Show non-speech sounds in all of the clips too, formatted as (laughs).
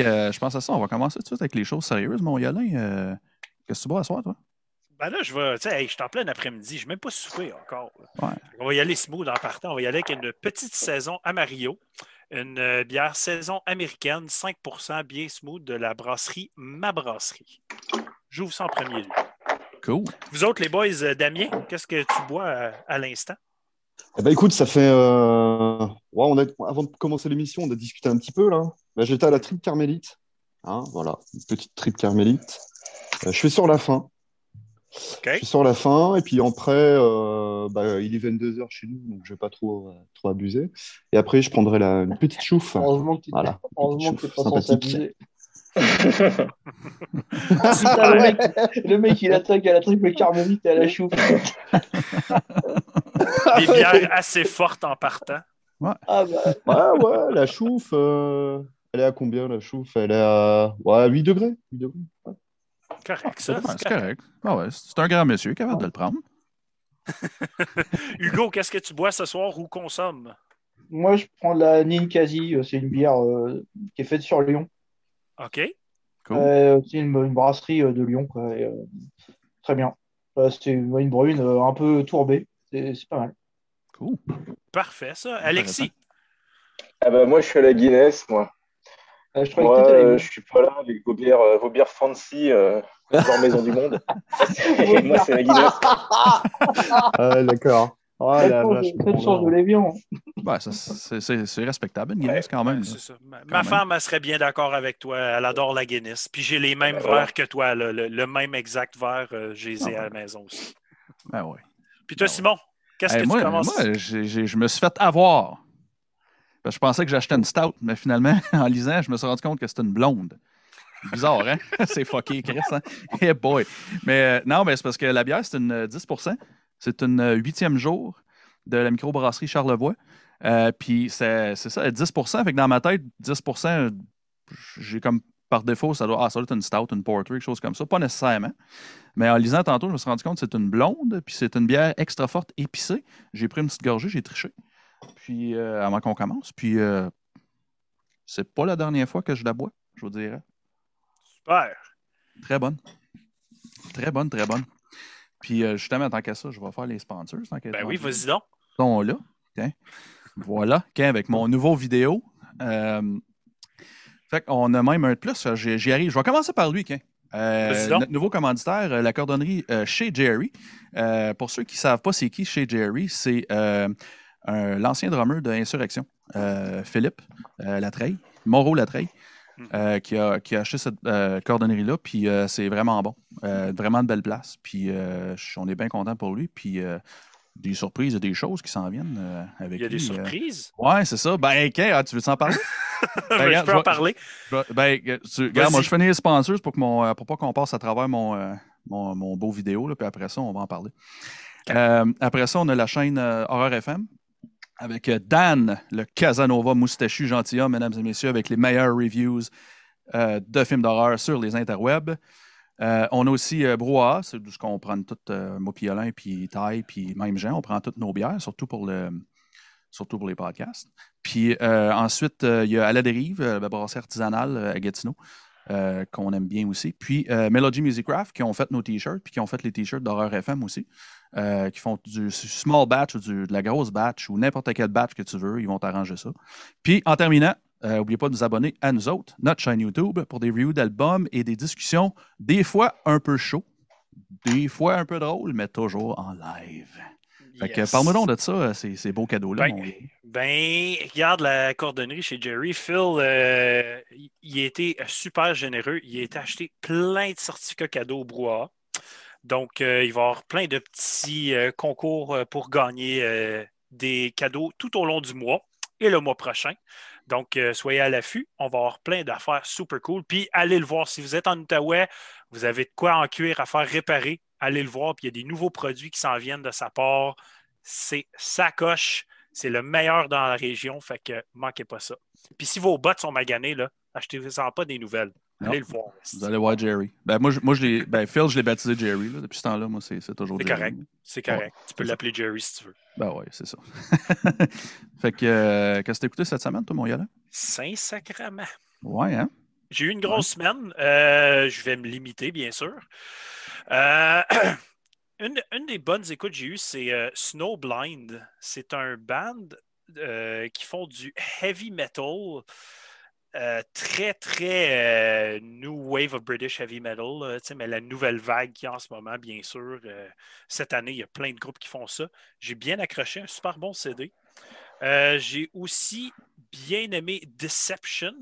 hey, euh, je pense à ça. On va commencer tout de suite avec les choses sérieuses, mon Yolin. Euh, Qu'est-ce que tu bois à soir, toi? Ben là, je vais, tu sais, hey, je suis en plein après-midi, je ne même pas souper encore. Ouais. On va y aller smooth en partant. On va y aller avec une petite saison Amarillo, une euh, bière saison américaine, 5% bien smooth de la brasserie Ma Brasserie. J'ouvre ça en premier lieu. Cool. Vous autres, les boys, euh, Damien, qu'est-ce que tu bois à, à l'instant? Eh ben, écoute, ça fait. euh, ouais, on a... Avant de commencer l'émission, on a discuté un petit peu là. J'étais à la trip carmélite. Hein, voilà, une petite trip carmélite. Euh, je suis sur la fin. Je suis sur la fin. Et puis après, euh, bah, il est 22h chez nous, donc je vais pas trop, euh, trop abuser. Et après, je prendrai la... une petite chouffe. Heureusement que tu Voilà. Heureusement que t'es pas censé abuser. (laughs) Putain, le, mec, le mec, il attaque à la triple carmélite et à la chouffe. Des bières assez fortes en partant. Ah bah, Ouais, ouais, la chouffe. euh, Elle est à combien la chouffe? Elle est à ouais, 8 degrés. 8 degrés. Ouais. Correct, ça. C'est correct. Ah ouais, c'est un grand monsieur capable de le prendre. (laughs) Hugo, qu'est-ce que tu bois ce soir ou consommes? moi, je prends la Ninkasi. euh, C'est une bière euh, qui est faite sur Lyon. OK? Cool. Euh, c'est une, une brasserie euh, de Lyon. quoi, et, euh, très bien. Euh, c'est une une brune euh, un peu tourbée. C'est c'est pas mal. Cool. Parfait, ça. Alexis, Ah bah, moi, je suis à la Guinness, moi. Euh, je Moi, euh, je suis pas là avec vos bières, euh, vos bières fancy, euh, genre Maison du Monde. (laughs) Et moi, c'est la Guinness. (laughs) Ah, d'accord. Oh la vache. Ouais, ça, c'est- respectable, une Guinness quand même. Ça. Ma, Quand ma même. femme, elle serait bien d'accord avec toi. Elle adore la Guinness. Puis j'ai les mêmes Ben verres que toi. Le, le même exact verre, euh, j'ai les ai Ah à la maison aussi. Ben ouais. Puis toi, ouais. Simon, qu'est-ce Hey, que moi, tu commences? moi, je me suis fait avoir. Que je pensais que j'achetais une stout, mais finalement, (laughs) en lisant, je me suis rendu compte que c'était une blonde. Bizarre, hein? (laughs) c'est fucké, Chris. Hein? (laughs) Hey boy. Mais euh, non, mais c'est parce que la bière, c'est une euh, 10 C'est une euh, huitième jour de la microbrasserie Charlevoix. Euh, puis c'est ça, 10 Fait que dans ma tête, 10 euh, j'ai comme par défaut, ça doit, ah, ça doit être une stout, une porter, quelque chose comme ça. Pas nécessairement. Mais en lisant tantôt, je me suis rendu compte que c'est une blonde, puis c'est une bière extra forte épicée. J'ai pris une petite gorgée, j'ai triché. Puis euh, avant qu'on commence. Puis euh, c'est pas la dernière fois que je la bois, je vous dirais. Super. Très bonne. Très bonne, très bonne. Puis euh, justement, tant qu'à ça, je vais faire les sponsors. Tant Ben tant oui, vas-y donc. sont là. Tiens. Voilà, Tiens, avec mon nouveau vidéo. Euh, fait qu'on a même un de plus. J'y arrive. Je vais commencer par lui, Ken. Euh, Vas-y donc. notre nouveau commanditaire, euh, la cordonnerie euh, chez Jerry. Pour ceux qui ne savent pas c'est qui chez Jerry, c'est l'ancien drummer de Insurrection, euh, Philippe euh, Latreille, Moreau Latreille, euh, qui, a, qui a acheté cette euh, cordonnerie-là. Puis euh, c'est vraiment bon. Euh, vraiment de belle place. Puis euh, on est bien content pour lui. Puis euh, des surprises et des choses qui s'en viennent euh, avec Il y a des lui, euh. surprises? Ouais, c'est ça. Ben, Ken, ah, tu veux t'en parler? (laughs) Ben, regarde, je peux en parler. Ben, euh, tu- regarde, moi, je finis les sponsors pour, que mon, euh, pour pas qu'on passe à travers mon, euh, mon, mon beau vidéo, là, puis après ça, on va en parler. Euh, après ça, on a la chaîne euh, Horreur FM avec euh, Dan, le Casanova moustachu gentilhomme, mesdames et messieurs, avec les meilleures reviews euh, de films d'horreur sur les interwebs. Euh, on a aussi euh, c'est d'où ce qu'on prend tout, moi, puis puis Taille, puis même Jean, on prend toutes nos bières, surtout pour, le, surtout pour les podcasts. Puis ensuite, il y a À la dérive, la brasserie artisanale à Gatineau, euh, qu'on aime bien aussi. Puis euh, Melody Music Craft, qui ont fait nos t-shirts, puis qui ont fait les t-shirts d'Horreur FM aussi, euh, qui font du small batch ou du- de la grosse batch ou n'importe quel batch que tu veux, ils vont t'arranger ça. Puis en terminant, N'oubliez pas de nous abonner à nous autres, notre chaîne YouTube, pour des reviews d'albums et des discussions, des fois un peu chaud, des fois un peu drôle, mais toujours en live. Fait que Yes. parle-moi donc de ça, euh, ces, ces beaux cadeaux-là. Ben, mon. Ben, regarde la cordonnerie chez Jerry. Phil, euh, il- été super généreux. Il a été acheté plein de certificats cadeaux au brouhaha. Donc, euh, il va y avoir plein de petits euh, concours pour gagner des cadeaux tout au long du mois et le mois prochain. Donc, euh, soyez à l'affût. On va avoir plein d'affaires super cool. Puis, allez le voir. Si vous êtes en Outaouais, vous avez de quoi en cuir à faire réparer. Allez le voir. Puis, il y a des nouveaux produits qui s'en viennent de sa part. C'est sa coche. C'est le meilleur dans la région. Fait que manquez pas ça. Puis, si vos bottes sont maganées, là, achetez-vous pas des nouvelles. Allez le voir. Vous allez voir Jerry. Ben, moi, je, moi je l'ai- ben, Phil, je l'ai baptisé Jerry. là. Depuis ce temps-là, moi, c'est toujours C'est Jerry. correct. C'est correct. tu peux l'appeler Jerry si tu veux. Ben oui, c'est ça. (laughs) fait que, euh, qu'est-ce que t'as écouté cette semaine, toi, mon Yala? Saint-Sacrement. Ouais, hein? j'ai eu une grosse semaine. Euh, je vais me limiter, bien sûr. Euh, (clears throat) une, une, des bonnes écoutes que j'ai eues, c'est euh, Snowblind. C'est un band qui font du heavy metal. Très, très new wave of British heavy metal, mais la nouvelle vague qui est en ce moment, bien sûr. cette année, il y a plein de groupes qui font ça. J'ai bien accroché un super bon CD. J'ai aussi bien aimé Deception,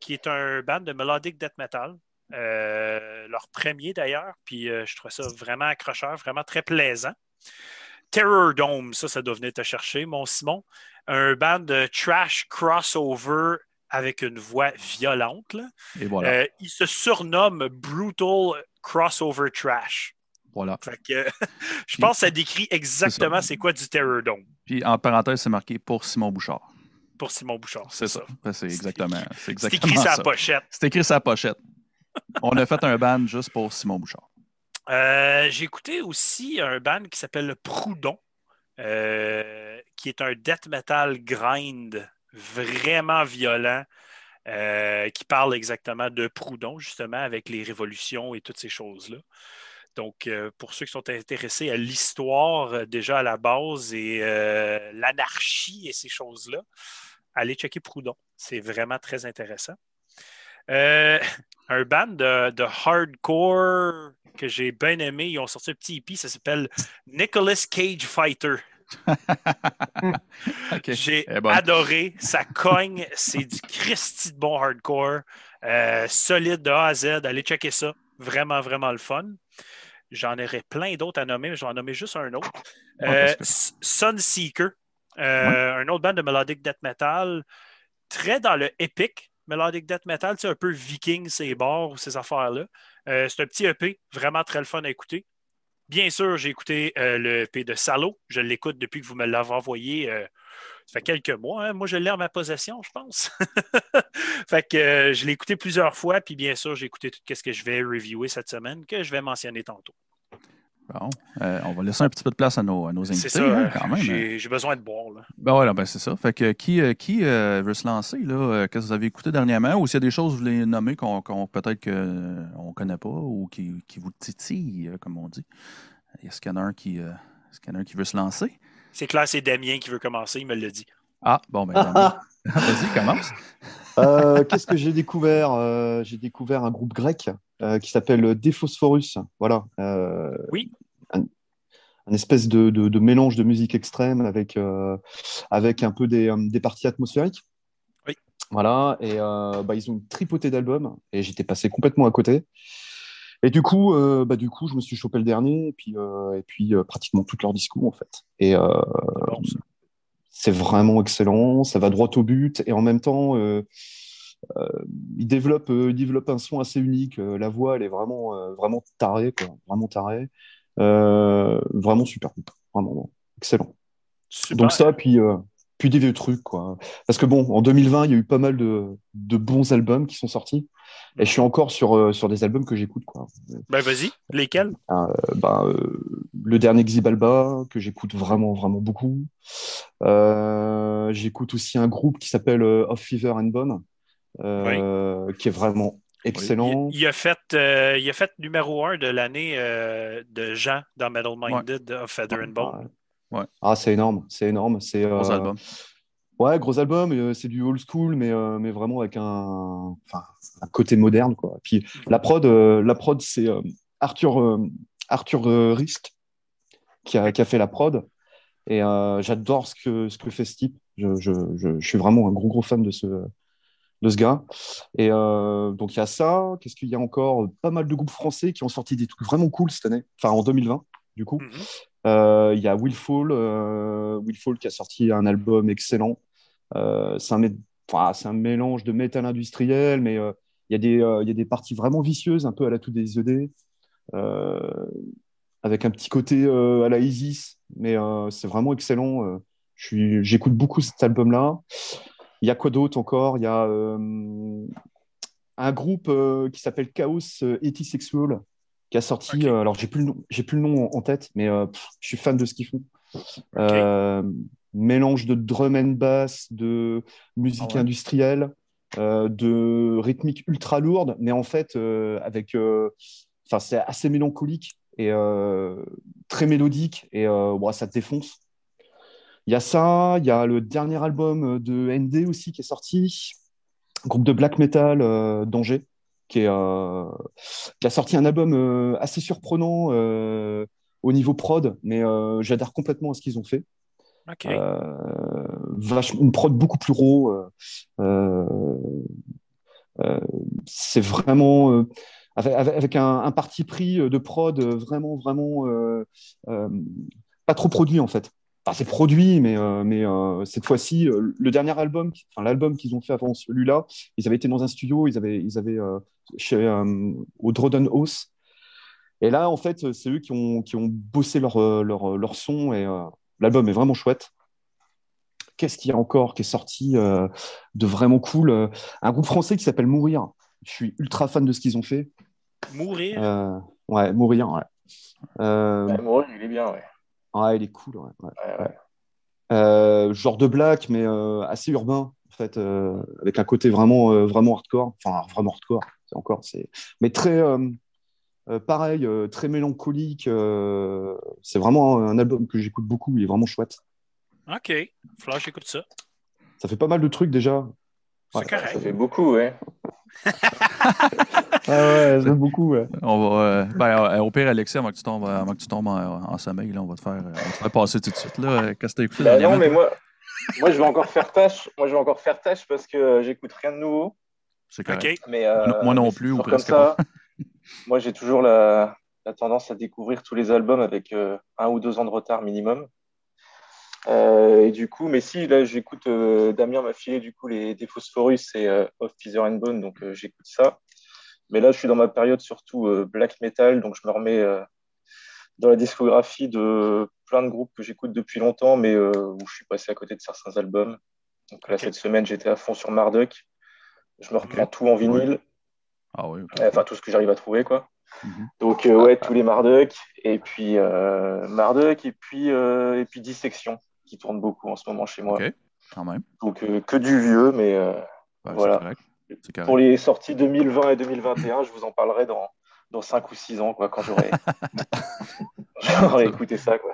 qui est un band de melodic death metal. Euh, leur premier d'ailleurs, puis euh, je trouve ça vraiment accrocheur, vraiment très plaisant. Terror Dome, ça, ça doit venir te chercher, mon Simon. Un band de trash crossover avec une voix violente. Et voilà. Euh, il se surnomme Brutal Crossover Trash. Voilà. (laughs) je pense que ça décrit exactement c'est quoi du Terror Dome. Puis en parenthèse, c'est marqué pour Simon Bouchard pour Simon Bouchard. C'est ça. C'est exactement, c'est écrit sa pochette. C'est écrit sa pochette. On a fait un band juste pour Simon Bouchard. Euh, j'ai écouté aussi un band qui s'appelle Proudhon, euh, qui est un death metal grind vraiment violent, euh, qui parle exactement de Proudhon, justement, avec les révolutions et toutes ces choses-là. Donc, pour ceux qui sont intéressés à l'histoire déjà à la base et l'anarchie et ces choses-là, allez checker Proudhon. C'est vraiment très intéressant. Euh, (laughs) un band de, hardcore que j'ai bien aimé, ils ont sorti un petit EP, ça s'appelle Nicholas Cage Fighter. (laughs) J'ai adoré, ça cogne, c'est du Christy de bon hardcore, euh, solide de A à Z, allez checker ça, vraiment, vraiment le fun. J'en aurais plein d'autres à nommer, mais je vais en nommer juste un autre. Euh, Sunseeker, euh, un autre band de melodic death metal, très dans le epic melodic death metal, un peu viking, ces bars ou ces affaires-là. Euh, c'est un petit EP, vraiment très le fun à écouter. Bien sûr, j'ai écouté euh, le EP de Salo. Je l'écoute depuis que vous me l'avez envoyé. ça fait quelques mois. Hein. Moi, je l'ai en ma possession, je pense. (laughs) fait que je l'ai écouté plusieurs fois. Puis bien sûr, j'ai écouté tout ce que je vais reviewer cette semaine, que je vais mentionner tantôt. Bon, euh, on va laisser un petit peu de place à nos, à nos invités. C'est ça, hein, quand même. J'ai besoin de boire. Là. Ben voilà, ben c'est ça. Fait que qui, euh, qui euh, veut se lancer? Là? Qu'est-ce que vous avez écouté dernièrement? Ou s'il y a des choses que vous voulez nommer qu'on peut-être qu'on ne connaît pas ou qui, qui, vous titillent, comme on dit? Est-ce qu'il y en a un qui, est-ce qu'il y en a un qui veut se lancer? C'est clair, c'est Damien qui veut commencer, il me l'a dit. Ah, bon, ben Damien. (laughs) Vas-y, commence. Qu'est-ce que j'ai découvert J'ai découvert un groupe grec euh, qui s'appelle Dephosphorus. Voilà. Euh, oui. Un, espèce de, de, mélange de musique extrême avec, euh, avec un peu des, des, parties atmosphériques. Oui. Voilà. Et bah, ils ont une tripotée d'albums et j'étais passé complètement à côté. Et du coup, bah, du coup, je me suis chopé le dernier et puis, et puis pratiquement tout leur discours en fait. Et c'est vraiment excellent, ça va droit au but et en même temps, euh, il développe, euh, il développe un son assez unique. Euh, la voix, elle est vraiment, vraiment tarée, quoi. Vraiment tarée. vraiment super, vraiment excellent. Donc ça, puis puis des vieux trucs, quoi. Parce que bon, en 2020, il y a eu pas mal de, de bons albums qui sont sortis. Et je suis encore sur, sur des albums que j'écoute, quoi. Ben vas-y, lesquels? Bah, Le dernier Xibalba, que j'écoute vraiment, vraiment beaucoup. j'écoute aussi un groupe qui s'appelle Off Fever and Bone, euh, qui est vraiment excellent. Il, a fait, euh, il a fait numéro un de l'année euh, de Jean dans Metal Minded of Feather and Bone. Ouais. Ah, c'est énorme, c'est énorme. C'est, gros album. Ouais, gros album, c'est du old school, mais, mais vraiment avec un, un côté moderne. Quoi. Puis la prod, la prod c'est Arthur, Arthur Risk qui a, qui a, fait la prod. Et j'adore ce que, ce que fait ce type. Je, je, je, je, suis vraiment un gros, gros fan de ce, de ce gars. Et euh, donc, il y a ça. Qu'est-ce qu'il y a encore? Pas mal de groupes français qui ont sorti des trucs vraiment cool cette année, enfin en 2020, du coup. Mhm. Euh, il y a euh, Willfall qui a sorti un album excellent. c'est un, mélange de métal industriel, mais il y, a des, parties vraiment vicieuses, un peu à la tout des ED, avec un petit côté à la Isis, mais c'est vraiment excellent. J'écoute beaucoup cet album-là. Il y a quoi d'autre encore? Il y a euh, un groupe euh, qui s'appelle Chaos Sexual euh, qui a sorti. alors, j'ai plus, le nom, plus le nom en, tête, mais je suis fan de ce qu'ils font. mélange de drum and bass, de musique ah industrielle. euh, de rythmique ultra lourde, mais en fait, euh, avec. euh, Enfin, c'est assez mélancolique et euh, très mélodique, et euh, ça te défonce. Il y a ça, il y a le dernier album de ND aussi qui est sorti, groupe de black metal euh, d'Angers, qui, est, euh, qui a sorti un album euh, assez surprenant euh, au niveau prod, mais j'adhère complètement à ce qu'ils ont fait. OK. Vachement- une prod beaucoup plus raw. c'est vraiment avec, un, un parti pris de prod vraiment, vraiment pas trop produit en fait. Enfin, c'est produit, mais, euh, mais euh, cette fois-ci, euh, le dernier album, enfin l'album qu'ils ont fait avant celui-là, ils avaient été dans un studio, ils avaient, ils avaient euh, chez, euh, au Droden House. Et là, en fait, c'est eux qui ont, qui ont bossé leur, leur, leur son et euh, l'album est vraiment chouette. Qu'est-ce qu'il y a encore qui est sorti euh, de vraiment cool Un groupe français qui s'appelle Mourir. Je suis ultra fan de ce qu'ils ont fait. Mourir? Euh, ouais, Mourir, ouais. Euh, Ouais, Mourir, il est bien, ouais. Ouais, il est cool. ouais, ouais. Ouais, ouais. Euh, genre de black, mais euh, assez urbain, en fait, euh, avec un côté vraiment, euh, vraiment hardcore. Enfin, vraiment hardcore, c'est encore, c'est, mais très, euh, euh, pareil, euh, très mélancolique. euh, c'est vraiment un album que j'écoute beaucoup. Il est vraiment chouette. OK. Flash, j'écoute ça. Ça fait pas mal de trucs déjà. C'est Ouais. correct. Ça fait beaucoup, ouais. Ah ouais, j'aime beaucoup. Ouais. On va, euh, ben, euh, au pire, Alexis, avant que tu tombes, avant que tu tombes en, en sommeil, là, on, va te faire, euh, on va te faire passer tout de suite. Là. Euh, Qu'est-ce que t'as écouté Bah non, mais moi, moi, je vais encore faire tâche. Moi, je vais encore faire tâche parce que euh, j'écoute rien de nouveau. C'est correct. OK. Mais, euh, Moi- non plus, ou presque comme ça. (laughs) moi, j'ai toujours la, la tendance à découvrir tous les albums avec euh, un ou deux ans de retard minimum. Euh, et du coup, mais si, là, j'écoute, euh, Damien m'a filé du coup les des Phosphorus et euh, Of Feather and Bone, donc j'écoute ça. Mais là, je suis dans ma période surtout black metal, donc je me remets dans la discographie de plein de groupes que j'écoute depuis longtemps, mais où je suis passé à côté de certains albums. Donc là, cette semaine, j'étais à fond sur Marduk. Je me reprends tout en vinyle, Ah oui, enfin tout ce que j'arrive à trouver, quoi. Mhm. Donc ouais, tous les Marduk, et puis Marduk, et puis et puis Dissection qui tourne beaucoup en ce moment chez moi. Ok. Quand même. Donc euh, que du vieux, mais euh, Ben, Voilà. Pour les sorties 2020 et 2021, je vous en parlerai dans dans 5 ou 6 ans, quoi, quand j'aurai (laughs) j'aurai écouté ça, quoi.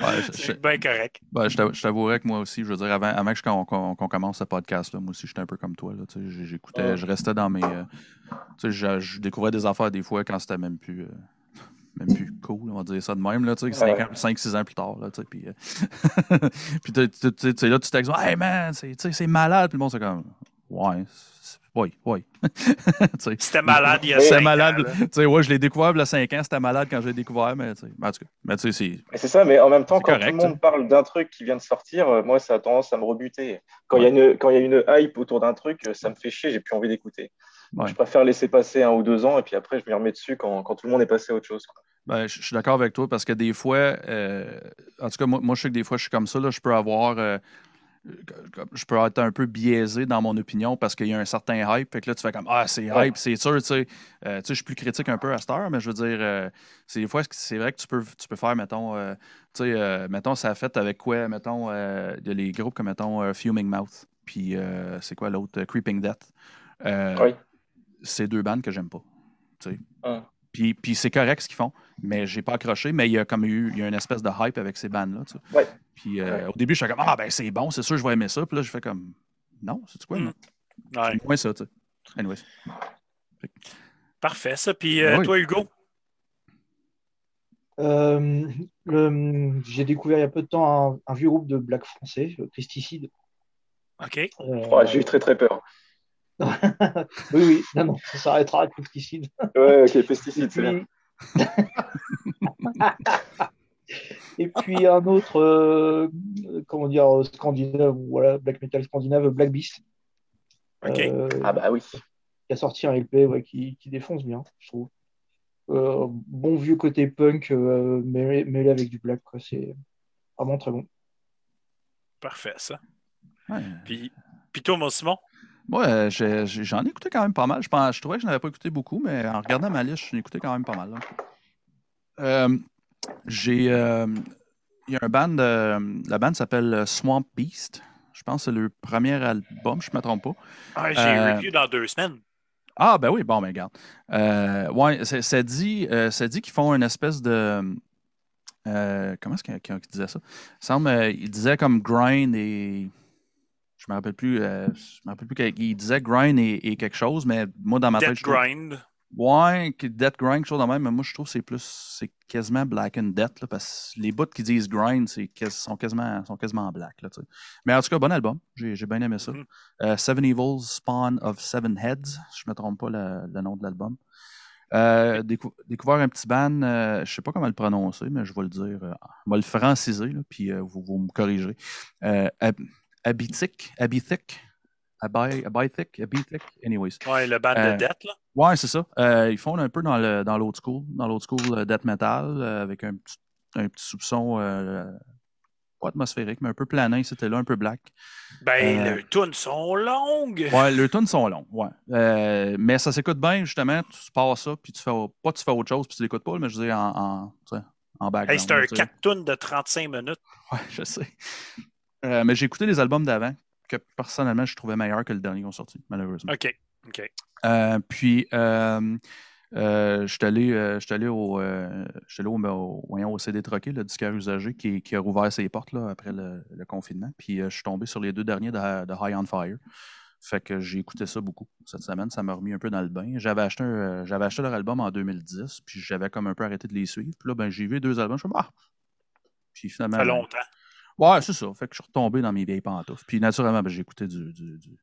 Ouais, je- bien correct. ben, je t'avoue- je t'avouerais que moi aussi, je veux dire, avant, avant qu'on qu'on commence ce podcast, là, moi aussi, j'étais un peu comme toi. Là, tu sais, j'ai- J'écoutais, Ouais. je restais dans mes. euh, tu sais, je, je découvrais des affaires des fois quand c'était même plus. Même plus cool, on va dire ça de même, là, tu sais, Ouais. 5-6 ans plus tard, là, tu sais, puis, euh, (laughs) puis tu- sais, là, tu t'exprimes, hey man, c'est tu sais, c'est malade, puis le monde, c'est comme, ouais, oui, oui. (laughs) C'était malade il y a Mais- C'était cinq malade. ans, là. Tu sais, ouais, je l'ai découvert il y a 5 ans, c'était malade quand je l'ai découvert, mais tu sais, c'est. Mais c'est ça, mais en même temps, quand correct, tout le monde parle d'un truc qui vient de sortir, euh, moi, ça a tendance à me rebuter. Quand il y a une quand il y a une hype autour d'un truc, euh, ça me fait chier, j'ai plus envie d'écouter. Ouais. Je préfère laisser passer un ou deux ans, et puis après, je m'y remets dessus quand, quand tout le monde est passé à autre chose. quoi. Ben, je suis d'accord avec toi parce que des fois, euh, en tout cas, moi, moi, je sais que des fois, je suis comme ça. Là, je peux avoir. euh, je peux être un peu biaisé dans mon opinion parce qu'il y a un certain hype. Fait que là, tu fais comme Ah, c'est Ouais. hype, c'est sûr, tu sais. Euh, tu sais, je suis plus critique un peu à cette heure, mais je veux dire, euh, c'est des fois, c'est vrai que tu peux, tu peux faire, mettons, euh, tu sais, mettons, ça a fait avec quoi, mettons, euh, il y a les groupes comme, mettons, Fuming Mouth, puis c'est quoi l'autre, Creeping Death. Oui. C'est deux bandes que j'aime pas. tu sais. Hum. Puis, puis c'est correct ce qu'ils font, mais j'ai pas accroché. Mais il y a comme eu il y a une espèce de hype avec ces bandes-là. tu sais. Ouais. Puis euh, Ouais. au début, je fais comme Ah, ben c'est bon, c'est sûr, je vais aimer ça. Puis là, je fais comme Non, c'est quoi, Mm. non? Ouais. C'est moins ça, tu sais. Anyways. Parfait, ça. Puis euh, Ah oui. toi, Hugo? Euh, le- J'ai découvert il y a peu de temps un, un vieux groupe de black français, Christicide. OK. Euh, Ouais, j'ai eu très très peur. (laughs) oui, oui, non, non, ça s'arrêtera à Christicide. Ouais, ok, pesticides, c'est bien. (laughs) Et puis un autre, euh, comment dire, scandinave, voilà, black metal scandinave, Black Beast, OK. euh, Ah bah oui. qui a sorti un LP ouais, qui, qui défonce bien, je trouve. Euh, bon vieux côté punk euh, mêlé, mêlé avec du black, quoi. C'est vraiment très bon. Parfait, ça. Ouais. Puis, puis toi, mon Simon? Moi, euh, j'ai- j'ai- j'en ai écouté quand même pas mal. Je, pense, je trouvais que je n'avais pas écouté beaucoup, mais en regardant ma liste, j'en ai écouté quand même pas mal. là. Euh, j'ai. euh, Il y a un band. euh, la bande s'appelle Swamp Beast. Je pense que c'est le premier album, je ne me trompe pas. Ah, j'ai Euh, review dans deux semaines. Ah, ben oui, bon, ben regarde. Euh, ouais, c'est- ça dit, euh, ça dit qu'ils font une espèce de. euh, comment est-ce qu'il qu'il disait ça? Il semble, euh, il disait comme grind et. Je me rappelle plus. euh, je me rappelle plus. qu'il- Il disait grind et, et quelque chose, mais moi, dans ma tête. Trouve- Grind. Ouais, Death Grind, quelque chose de même, mais moi je trouve que c'est plus, c'est quasiment Black and Death, là, parce que les bouts qui disent grind, c'est sont quasiment, sont quasiment black, là. Mais en tout cas, bon album, j'ai j'ai bien aimé ça. Mhm. Euh, Seven Evils, Spawn of Seven Heads, je me trompe pas le, le nom de l'album. Euh, décou- découvert un petit band, euh, je sais pas comment le prononcer, mais je vais le dire, euh, je vais le franciser, là, puis euh, vous, vous me corrigerez. Euh, Abithic, Abi- Abithic, Abithic, anyways. Ouais, le band Euh, de Death, là. Ouais, c'est ça. Euh, ils font un peu dans l'old school, dans l'old school euh, death metal, euh, avec un petit, un petit soupçon euh, pas atmosphérique, mais un peu planin, c'était là, un peu black. Ben, euh, les tunes sont longues. Ouais, les tunes sont longs, ouais. Euh, mais ça s'écoute bien, justement, tu passes ça, puis tu fais pas tu fais autre chose, puis tu l'écoutes pas, mais je dire en, en, background. Hey, c'est un tu sais. 4 tunes de 35 minutes. Ouais, je sais. Euh, mais j'ai écouté les albums d'avant, que personnellement, je trouvais meilleurs que le dernier qu'ils ont sorti, malheureusement. OK. OK. Euh, puis, euh, euh, je suis allé, j'étais allé au, au, au- voyons, au CD Troquet, le disquaire usagé, qui, qui a rouvert ses portes là, après le, le confinement. Puis, je suis tombé sur les deux derniers de, de High on Fire. Fait que j'ai écouté ça beaucoup cette semaine. Ça m'a remis un peu dans le bain. J'avais acheté, euh, j'avais acheté leur album en 2010, puis j'avais comme un peu arrêté de les suivre. Puis là, ben, j'ai vu deux albums. Je suis comme, ah! Puis finalement. Ça fait ben, longtemps. Ouais, c'est ça. Fait que je suis retombé dans mes vieilles pantoufles. Puis naturellement, ben, j'ai écouté du, du, du,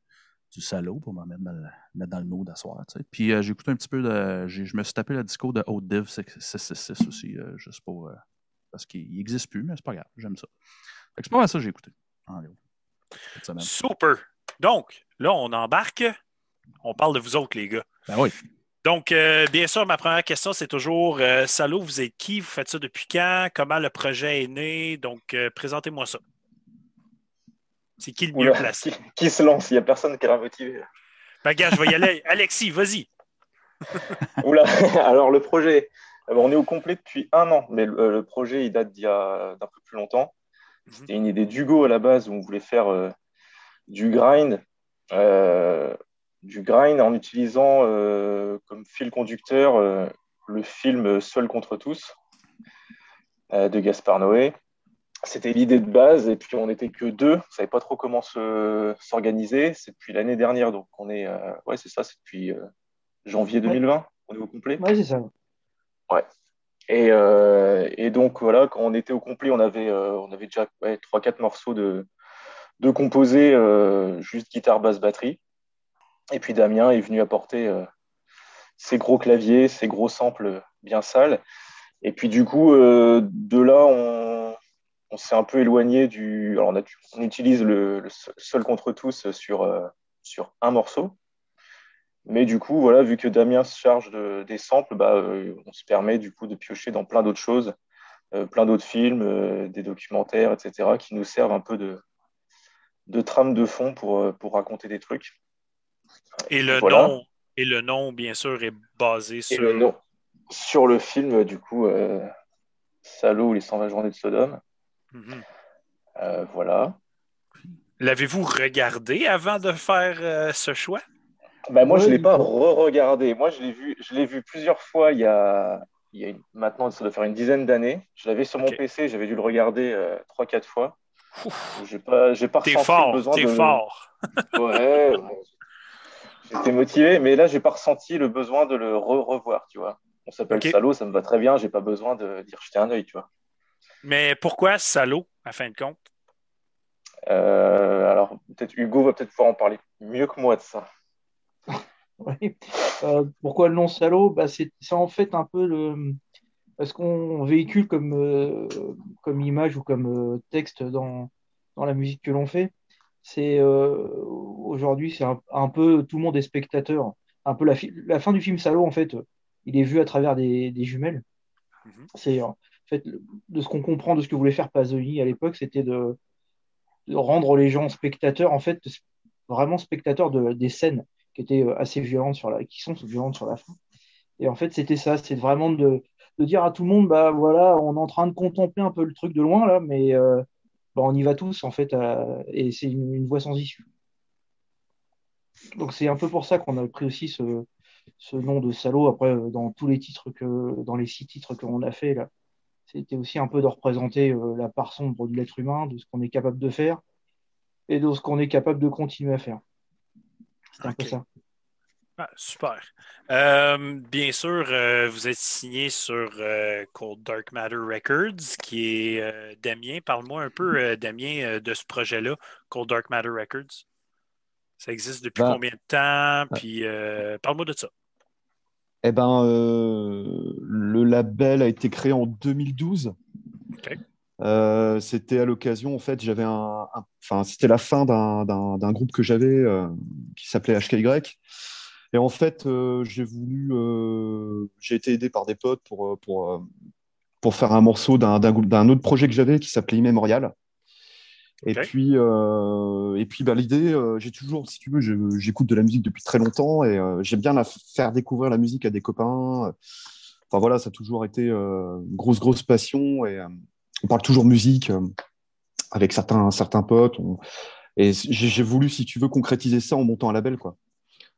du salaud pour me mettre dans le, mettre dans le mood d'asseoir. tu sais. Puis euh, j'ai écouté un petit peu de. Je me suis tapé la disco de Haute Div 666 aussi, euh, juste pour. euh, parce qu'il n'existe plus, mais c'est pas grave. J'aime ça. Fait que c'est pas mal ça que j'ai écouté. en gros. Super. Donc, là, on embarque. On parle de vous autres, les gars. Ben oui. Donc, euh, bien sûr, ma première question, c'est toujours euh, Salaud, vous êtes qui? Vous faites ça depuis quand? Comment le projet est né? Donc, euh, présentez-moi ça. C'est qui le mieux Oula, placé? qui, qui se lance? Il n'y a personne qui est motivé. Ben, gars, je vais y aller. (laughs) Alexis, vas-y. (laughs) Oula, alors le projet, euh, on est au complet depuis un an, mais le, le projet il date d'il y a d'un peu plus longtemps. C'était une idée d'Hugo à la base où on voulait faire du grind, euh, du grind en utilisant euh, comme fil conducteur euh, le film Seul contre tous euh, de Gaspard Noé. C'était l'idée de base et puis on n'était que deux, on ne savait pas trop comment se- s'organiser. C'est depuis l'année dernière, donc on est, ouais c'est ça, c'est depuis janvier 2020, on est au complet. Ouais, c'est ça. Et, euh, et donc voilà, quand on était au complet, on avait, on avait déjà ouais, 3-4 morceaux de, de composés, juste guitare, basse, batterie. Et puis Damien est venu apporter euh, ses gros claviers, ses gros samples bien sales. Et puis du coup, euh, de là, on, s'est un peu éloigné du. Alors on, utilise le, seul contre tous sur, euh, sur un morceau. Mais du coup, voilà, vu que Damien se charge de, des samples, bah, on se permet du coup de piocher dans plein d'autres choses, plein d'autres films, des documentaires, etc., qui nous servent un peu de, de trame de fond pour, pour raconter des trucs. Et le, Voilà. nom, et le nom, bien sûr, est basé Et sur. le nom sur le film, du coup, euh, Salaud ou les 120 journées de Sodome. Mhm. Euh, voilà. L'avez-vous regardé avant de faire euh, ce choix? Bah, moi, je ne l'ai pas re-regardé. Moi, je l'ai vu, je l'ai vu plusieurs fois il y a, il y a une- maintenant, ça doit faire une dizaine d'années. Je l'avais sur mon. PC, j'avais dû le regarder euh, trois, quatre fois. J'ai pas, j'ai pas T'es ressenti fort, t'es de. fort. Ouais, (laughs) ouais. J'étais motivé, mais là, j'ai pas ressenti le besoin de le re-revoir, tu vois. On s'appelle Ok. Salaud, ça me va très bien, j'ai pas besoin de d'y rejeter un œil, tu vois. Mais pourquoi Salaud, à fin de compte? Euh, alors, peut-être Hugo va peut-être pouvoir en parler mieux que moi de ça. (laughs) Ouais. Euh, pourquoi le nom salaud bah, c'est, en fait un peu le. Parce qu'on véhicule comme, euh, comme image ou comme euh, texte dans, dans la musique que l'on fait. C'est euh, aujourd'hui, c'est un, un peu tout le monde est spectateur. Un peu la, fi- la fin du film Salaud, en fait, il est vu à travers des, des jumelles. Mhm. C'est en fait de ce qu'on comprend de ce que voulait faire Pasolini à l'époque, c'était de, de rendre les gens spectateurs, en fait, vraiment spectateurs de, des scènes qui étaient euh, assez violentes sur la, qui sont violentes sur la fin. Et en fait, c'était ça, c'est vraiment de, de dire à tout le monde, bah voilà, on est en train de contempler un peu le truc de loin là, mais euh, bah, on y va tous en fait, et c'est une, voie sans issue. Donc c'est un peu pour ça qu'on a pris aussi ce, ce nom de salaud. Après, euh, dans tous les titres que, dans les six titres qu'on a fait là, c'était aussi un peu de représenter euh, la part sombre de l'être humain, de ce qu'on est capable de faire et de ce qu'on est capable de continuer à faire. C'est un peu ça. Ah, super. Euh, bien sûr, vous êtes signé sur Cold Dark Matter Records, qui est Damien. Parle-moi un peu, Damien, de ce projet-là, Cold Dark Matter Records. Ça existe depuis ben, combien de temps? Puis parle-moi de ça. Eh ben, euh, le label a été créé en 2012. Euh, c'était à l'occasion, en fait, j'avais un, enfin, c'était la fin d'un groupe que j'avais euh, qui s'appelait HKY. Et en fait, j'ai voulu, j'ai été aidé par des potes pour, pour, pour faire un morceau d'un autre projet que j'avais qui s'appelait Immemorial. Et puis, euh, et puis bah, l'idée, euh, j'ai toujours, si tu veux, j'écoute de la musique depuis très longtemps et euh, j'aime bien la faire découvrir la musique à des copains. Enfin voilà, ça a toujours été une grosse, grosse passion et on parle toujours musique avec certains, certains potes. Et j'ai voulu, si tu veux, concrétiser ça en montant un label, quoi.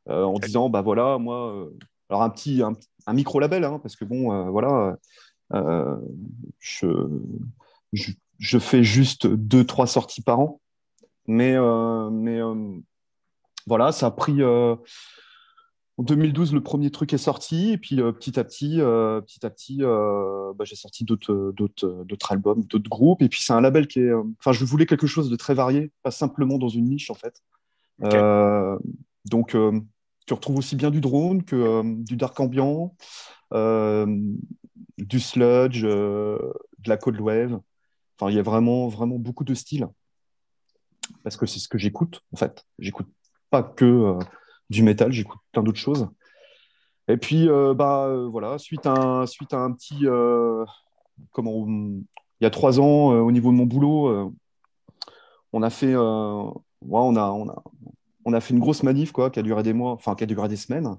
En disant, bah voilà, moi, alors un petit, un, micro label, hein, parce que bon, voilà, je, je je fais juste deux, trois sorties par an. Mais, euh, mais euh, voilà, ça a pris. Euh, en 2012, le premier truc est sorti, et puis petit à petit, petit à petit, bah, j'ai sorti d'autres, d'autres, d'autres albums, d'autres groupes, et puis c'est un label qui est. Enfin, je voulais quelque chose de très varié, pas simplement dans une niche en fait. donc, tu retrouves aussi bien du drone que du dark ambient, du sludge, de la cold wave. Enfin, il y a vraiment, vraiment beaucoup de styles. Parce que c'est ce que j'écoute, en fait. J'écoute pas que euh, du métal, j'écoute plein d'autres choses. Et puis, euh, bah, euh, voilà, suite à un, suite à un petit. comment, il y a trois ans, au niveau de mon boulot, on a fait. on, a, on, a, on a fait une grosse manif quoi, qui a duré des mois, enfin qui a duré des semaines.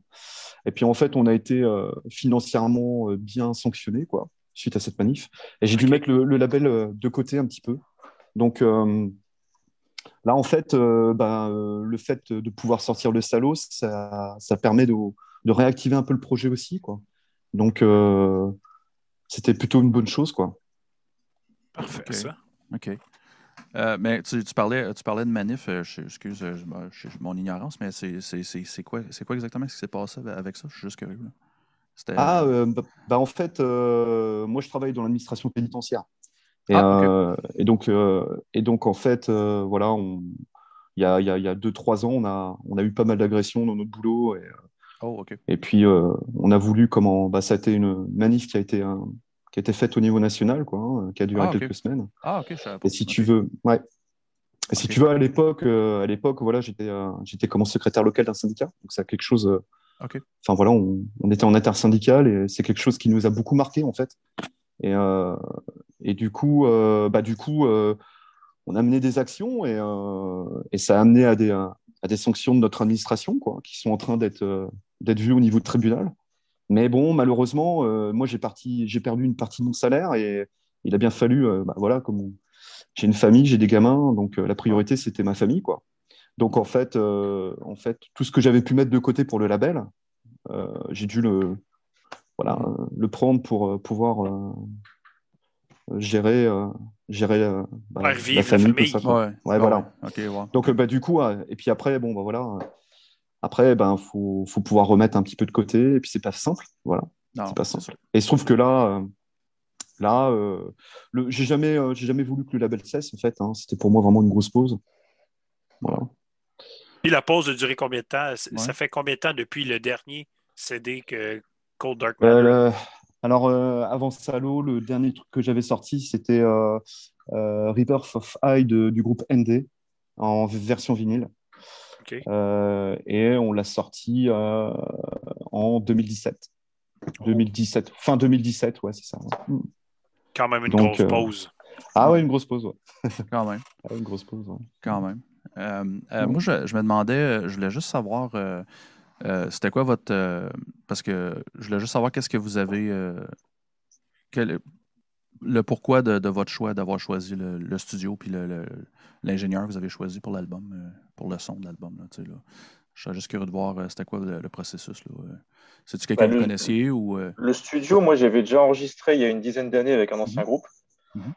Et puis en fait, on a été financièrement bien sanctionné quoi suite à cette manif. Et j'ai dû mettre le, label euh, de côté un petit peu. Donc euh, là, en fait, euh, ben, le fait de pouvoir sortir le salaud, ça, ça permet de, de, réactiver un peu le projet aussi. Quoi. Donc c'était plutôt une bonne chose. Quoi. Parfait, ça. OK. Mais tu, parlais, tu parlais de manif, excuse mon ignorance, mais c'est quoi, quoi exactement ce qui s'est passé avec ça? Je suis juste curieux. Ah, euh, bah, bah, en fait, euh, moi, je travaille dans l'administration pénitentiaire. Et, ah, euh, et, donc, et donc, en fait, voilà, il y a, y a deux, trois ans, on a, on a eu pas mal d'agressions dans notre boulot. Et, oh, et puis, on a voulu, comment, bah, ça a été une manif qui a été, qui a été faite au niveau national, quoi, hein, qui a duré ah, quelques semaines. Ah, ok, Et si tu veux, ouais. Et si tu veux, à l'époque, à l'époque, voilà, j'étais, j'étais comme secrétaire local d'un syndicat, donc c'est quelque chose Enfin voilà, on, était en intersyndical et c'est quelque chose qui nous a beaucoup marqué en fait. Et, euh, et du coup, euh, bah, du coup euh, on a mené des actions et, et, ça a amené à des, à des sanctions de notre administration quoi, qui sont en train d'être d'être vues au niveau de tribunal. Mais bon, malheureusement, moi j'ai perdu une partie de mon salaire et il a bien fallu, bah, voilà, comme j'ai une famille, j'ai des gamins, donc la priorité c'était ma famille quoi. Donc en fait, euh, en fait, tout ce que j'avais pu mettre de côté pour le label, euh, j'ai dû le, voilà, le prendre pour euh, pouvoir gérer, gérer bah, la, famille, Ouais, voilà. Donc bah, du coup, et puis après, bon, bah, voilà. Après, ben, faut, faut pouvoir remettre un petit peu de côté, et puis c'est pas simple, voilà. C'est pas simple. Et il se trouve que là, là, j'ai jamais, j'ai jamais voulu que le label cesse en fait. Hein. C'était pour moi vraiment une grosse pause. Voilà. Puis la pause a duré combien de temps? Ça fait combien de temps depuis le dernier CD que Cold Dark euh, Alors, euh, avant Salo, le dernier truc que j'avais sorti, c'était euh, euh Rebirth of Eye du groupe ND en version vinyle. Et on l'a sorti en 2017. 2017. Fin 2017, ouais, c'est ça. Quand même une grosse pause. Ah ouais, une grosse pause, ouais. (laughs) Quand même. Ah, une grosse pause, ouais. Quand même. Euh, euh, moi, je, me demandais, euh, je voulais juste savoir, c'était quoi votre. parce que je voulais juste savoir qu'est-ce que vous avez. Le pourquoi de, votre choix d'avoir choisi le, studio puis l'ingénieur que vous avez choisi pour l'album, euh, pour le son de l'album. Je suis juste curieux de voir c'était quoi le, processus. C'est-tu quelqu'un ben, que vous connaissiez ou. Le studio, moi j'avais déjà enregistré il y a une dizaine d'années avec un ancien mhm. groupe. Mhm.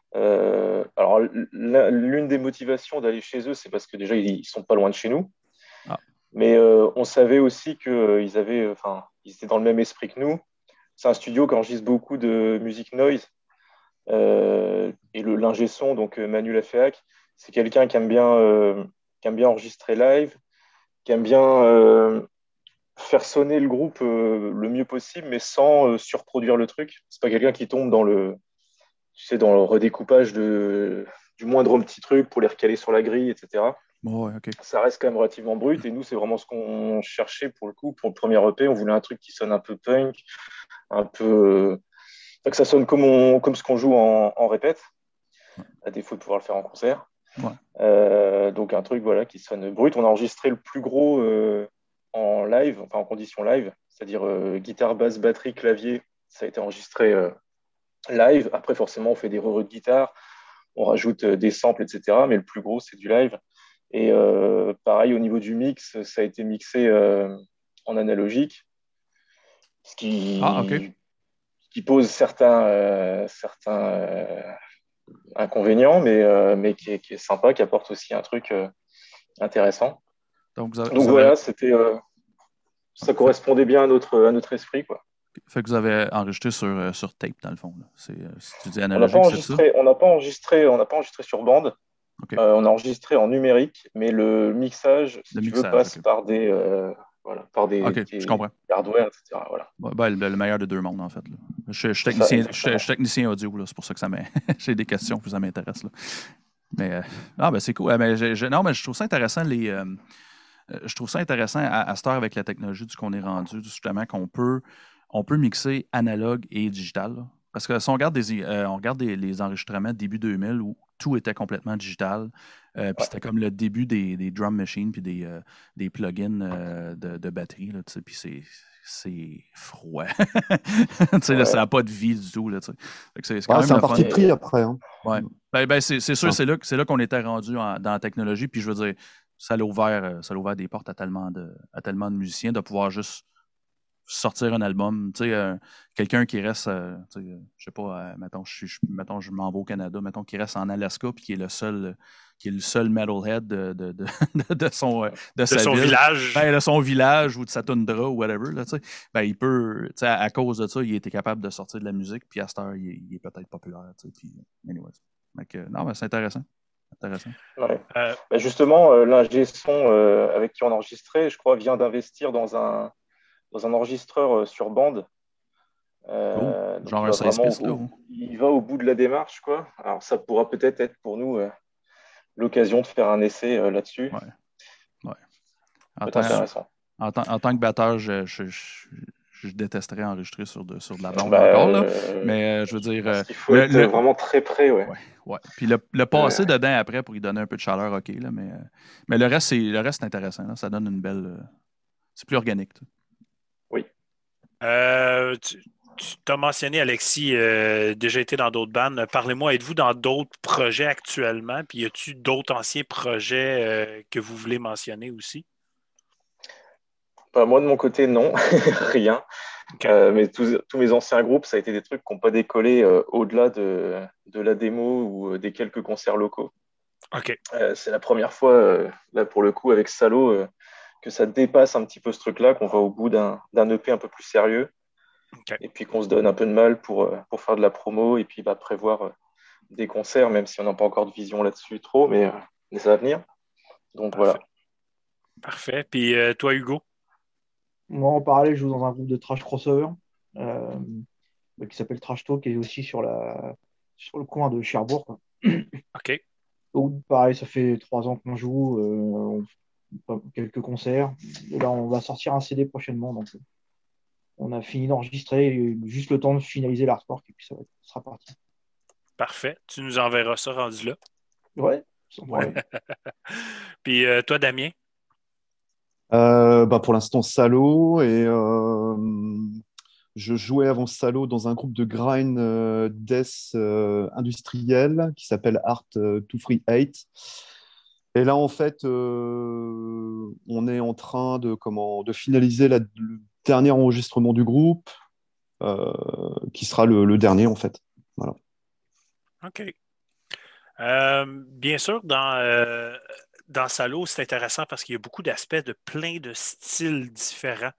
alors, l'une des motivations d'aller chez eux, c'est parce que déjà, ils, ne sont pas loin de chez nous. Ah. Mais on savait aussi qu'ils avaient, enfin, ils étaient dans le même esprit que nous c'est un studio qui enregistre beaucoup de musique noise. Euh, et le l'ingé son, donc euh, Manu Laféac, c'est quelqu'un qui aime bien euh, qui aime bien enregistrer live, qui aime bien faire sonner le groupe le mieux possible, mais sans surproduire le truc. C'est pas quelqu'un qui tombe dans le tu sais, dans le redécoupage de, du moindre petit truc pour les recaler sur la grille, etc. Ça reste quand même relativement brut. Et nous, c'est vraiment ce qu'on cherchait pour le coup. Pour le premier EP, on voulait un truc qui sonne un peu punk, un peu. Que ça sonne comme, comme ce qu'on joue en, en, répète, à défaut de pouvoir le faire en concert. Euh, donc, un truc voilà, qui sonne brut. On a enregistré le plus gros euh, en live, enfin en condition live, c'est-à-dire euh, guitare, basse, batterie, clavier. Ça a été enregistré live. Après, forcément, on fait des re de guitare, on rajoute des samples, etc. Mais le plus gros, c'est du live. Et pareil, au niveau du mix, ça a été mixé en analogique, ce qui, ah, qui pose certains, euh, certains inconvénients, mais, mais qui est, qui, est, sympa, qui apporte aussi un truc intéressant. Donc, voilà, c'était, ça correspondait bien à notre, à notre esprit. Quoi. Fait que vous avez enregistré sur, sur tape, dans le fond. C'est, tu dis analogique, on n'a pas, enregistré, on n'a pas enregistré sur bande. Euh, on a enregistré en numérique, mais le mixage, si tu veux, passe par des, euh, voilà, par des, hardware, etc. Voilà. Ben, le, meilleur de deux mondes, en fait. Je, suis technicien, technicien, audio, c'est pour ça que ça (laughs) j'ai des questions que ça m'intéresse. Mais euh, ah, ben, c'est cool. Mais non, mais je trouve ça intéressant les. je trouve ça intéressant à, à cette heure avec la technologie du qu'on est rendu, justement, qu'on peut, on peut mixer analogue et digital. Parce que si on regarde, des, on regarde les enregistrements début 2000 où tout était complètement digital. Euh, puis c'était comme le début des, des drum machines puis des, euh, des plugins euh, de, de, batterie. Là, puis c'est, c'est froid. (laughs) ça n'a pas de vie du tout. Là, c'est, c'est, un parti pris après. Hein. Ouais. Ben, ben, c'est, c'est sûr, c'est là, c'est là qu'on était rendu dans la technologie. Puis je veux dire, ça l'a ouvert, ça ouvert des portes à tellement, de, à tellement de musiciens de pouvoir juste sortir un album. Tu sais, euh, quelqu'un qui reste, euh, tu sais, je sais pas, euh, mettons, je, je, mettons, je m'en vais au Canada, mettons, qui reste en Alaska puis qui est le seul, qui est le seul metalhead de, de, de, (laughs) de son, de, sa son village. Ben, de son village ou de sa tundra ou whatever, là, tu sais. Ben, il peut, tu sais, à, cause de ça, il était capable de sortir de la musique puis à cette heure, il, est peut-être populaire, tu sais. Puis, anyways. Donc, non, mais c'est intéressant. Intéressant. Ouais. Ben, justement, l'ingé son avec qui on enregistrait, je crois, vient d'investir dans un dans un enregistreur euh, sur bande. Euh, genre un 16 pistes, Il va au bout de la démarche, quoi. Alors, ça pourra peut-être être pour nous euh, l'occasion de faire un essai là-dessus. Ouais. ouais. En, tant, en, en, tant, que batteur, je, je, je, détesterais enregistrer sur de, sur de la bande bah, encore, là. mais je veux dire. Il faut être vraiment très près, ouais. ouais. Puis le, le passer dedans après pour y donner un peu de chaleur, ok, là, mais, mais le reste, c'est intéressant. Là. Ça donne une belle. c'est plus organique. Euh, tu, as mentionné, Alexis, euh, déjà été dans d'autres bandes. Parlez-moi, êtes-vous dans d'autres projets actuellement? Puis y a-t-il d'autres anciens projets euh, que vous voulez mentionner aussi? Bah, moi, de mon côté, non, (laughs) rien. mais tous, mes anciens groupes, ça a été des trucs qui n'ont pas décollé au-delà de, la démo ou des quelques concerts locaux. Ok. c'est la première fois, là, pour le coup, avec Salo, que ça dépasse un petit peu ce truc-là, qu'on va au bout d'un EP un peu plus sérieux. Et puis qu'on se donne un peu de mal pour, euh, pour faire de la promo et puis bah, prévoir euh, des concerts, même si on n'a pas encore de vision là-dessus trop, mais, euh, mais, ça va venir. Donc voilà. Parfait. Puis toi, Hugo? Moi, en parallèle, je joue dans un groupe de trash crossover qui s'appelle Trash Talk et aussi sur, la, sur le coin de Cherbourg. OK. Donc, pareil, ça fait trois ans qu'on joue quelques concerts. Et là, on va sortir un CD prochainement. Donc, on a fini d'enregistrer, juste le temps de finaliser l'artwork et puis ça, sera parti. Parfait. Tu nous enverras ça rendu là. Ouais. (laughs) puis euh, toi, Damien? Euh, bah pour l'instant, Salo et euh, je jouais avant Salo dans un groupe de grind death industriel qui s'appelle Art 238. Et là, en fait, on est en train de, comment, de finaliser le dernier enregistrement du groupe, qui sera le, dernier, en fait. OK. bien sûr, dans, dans Salo, c'est intéressant parce qu'il y a beaucoup d'aspects de plein de styles différents.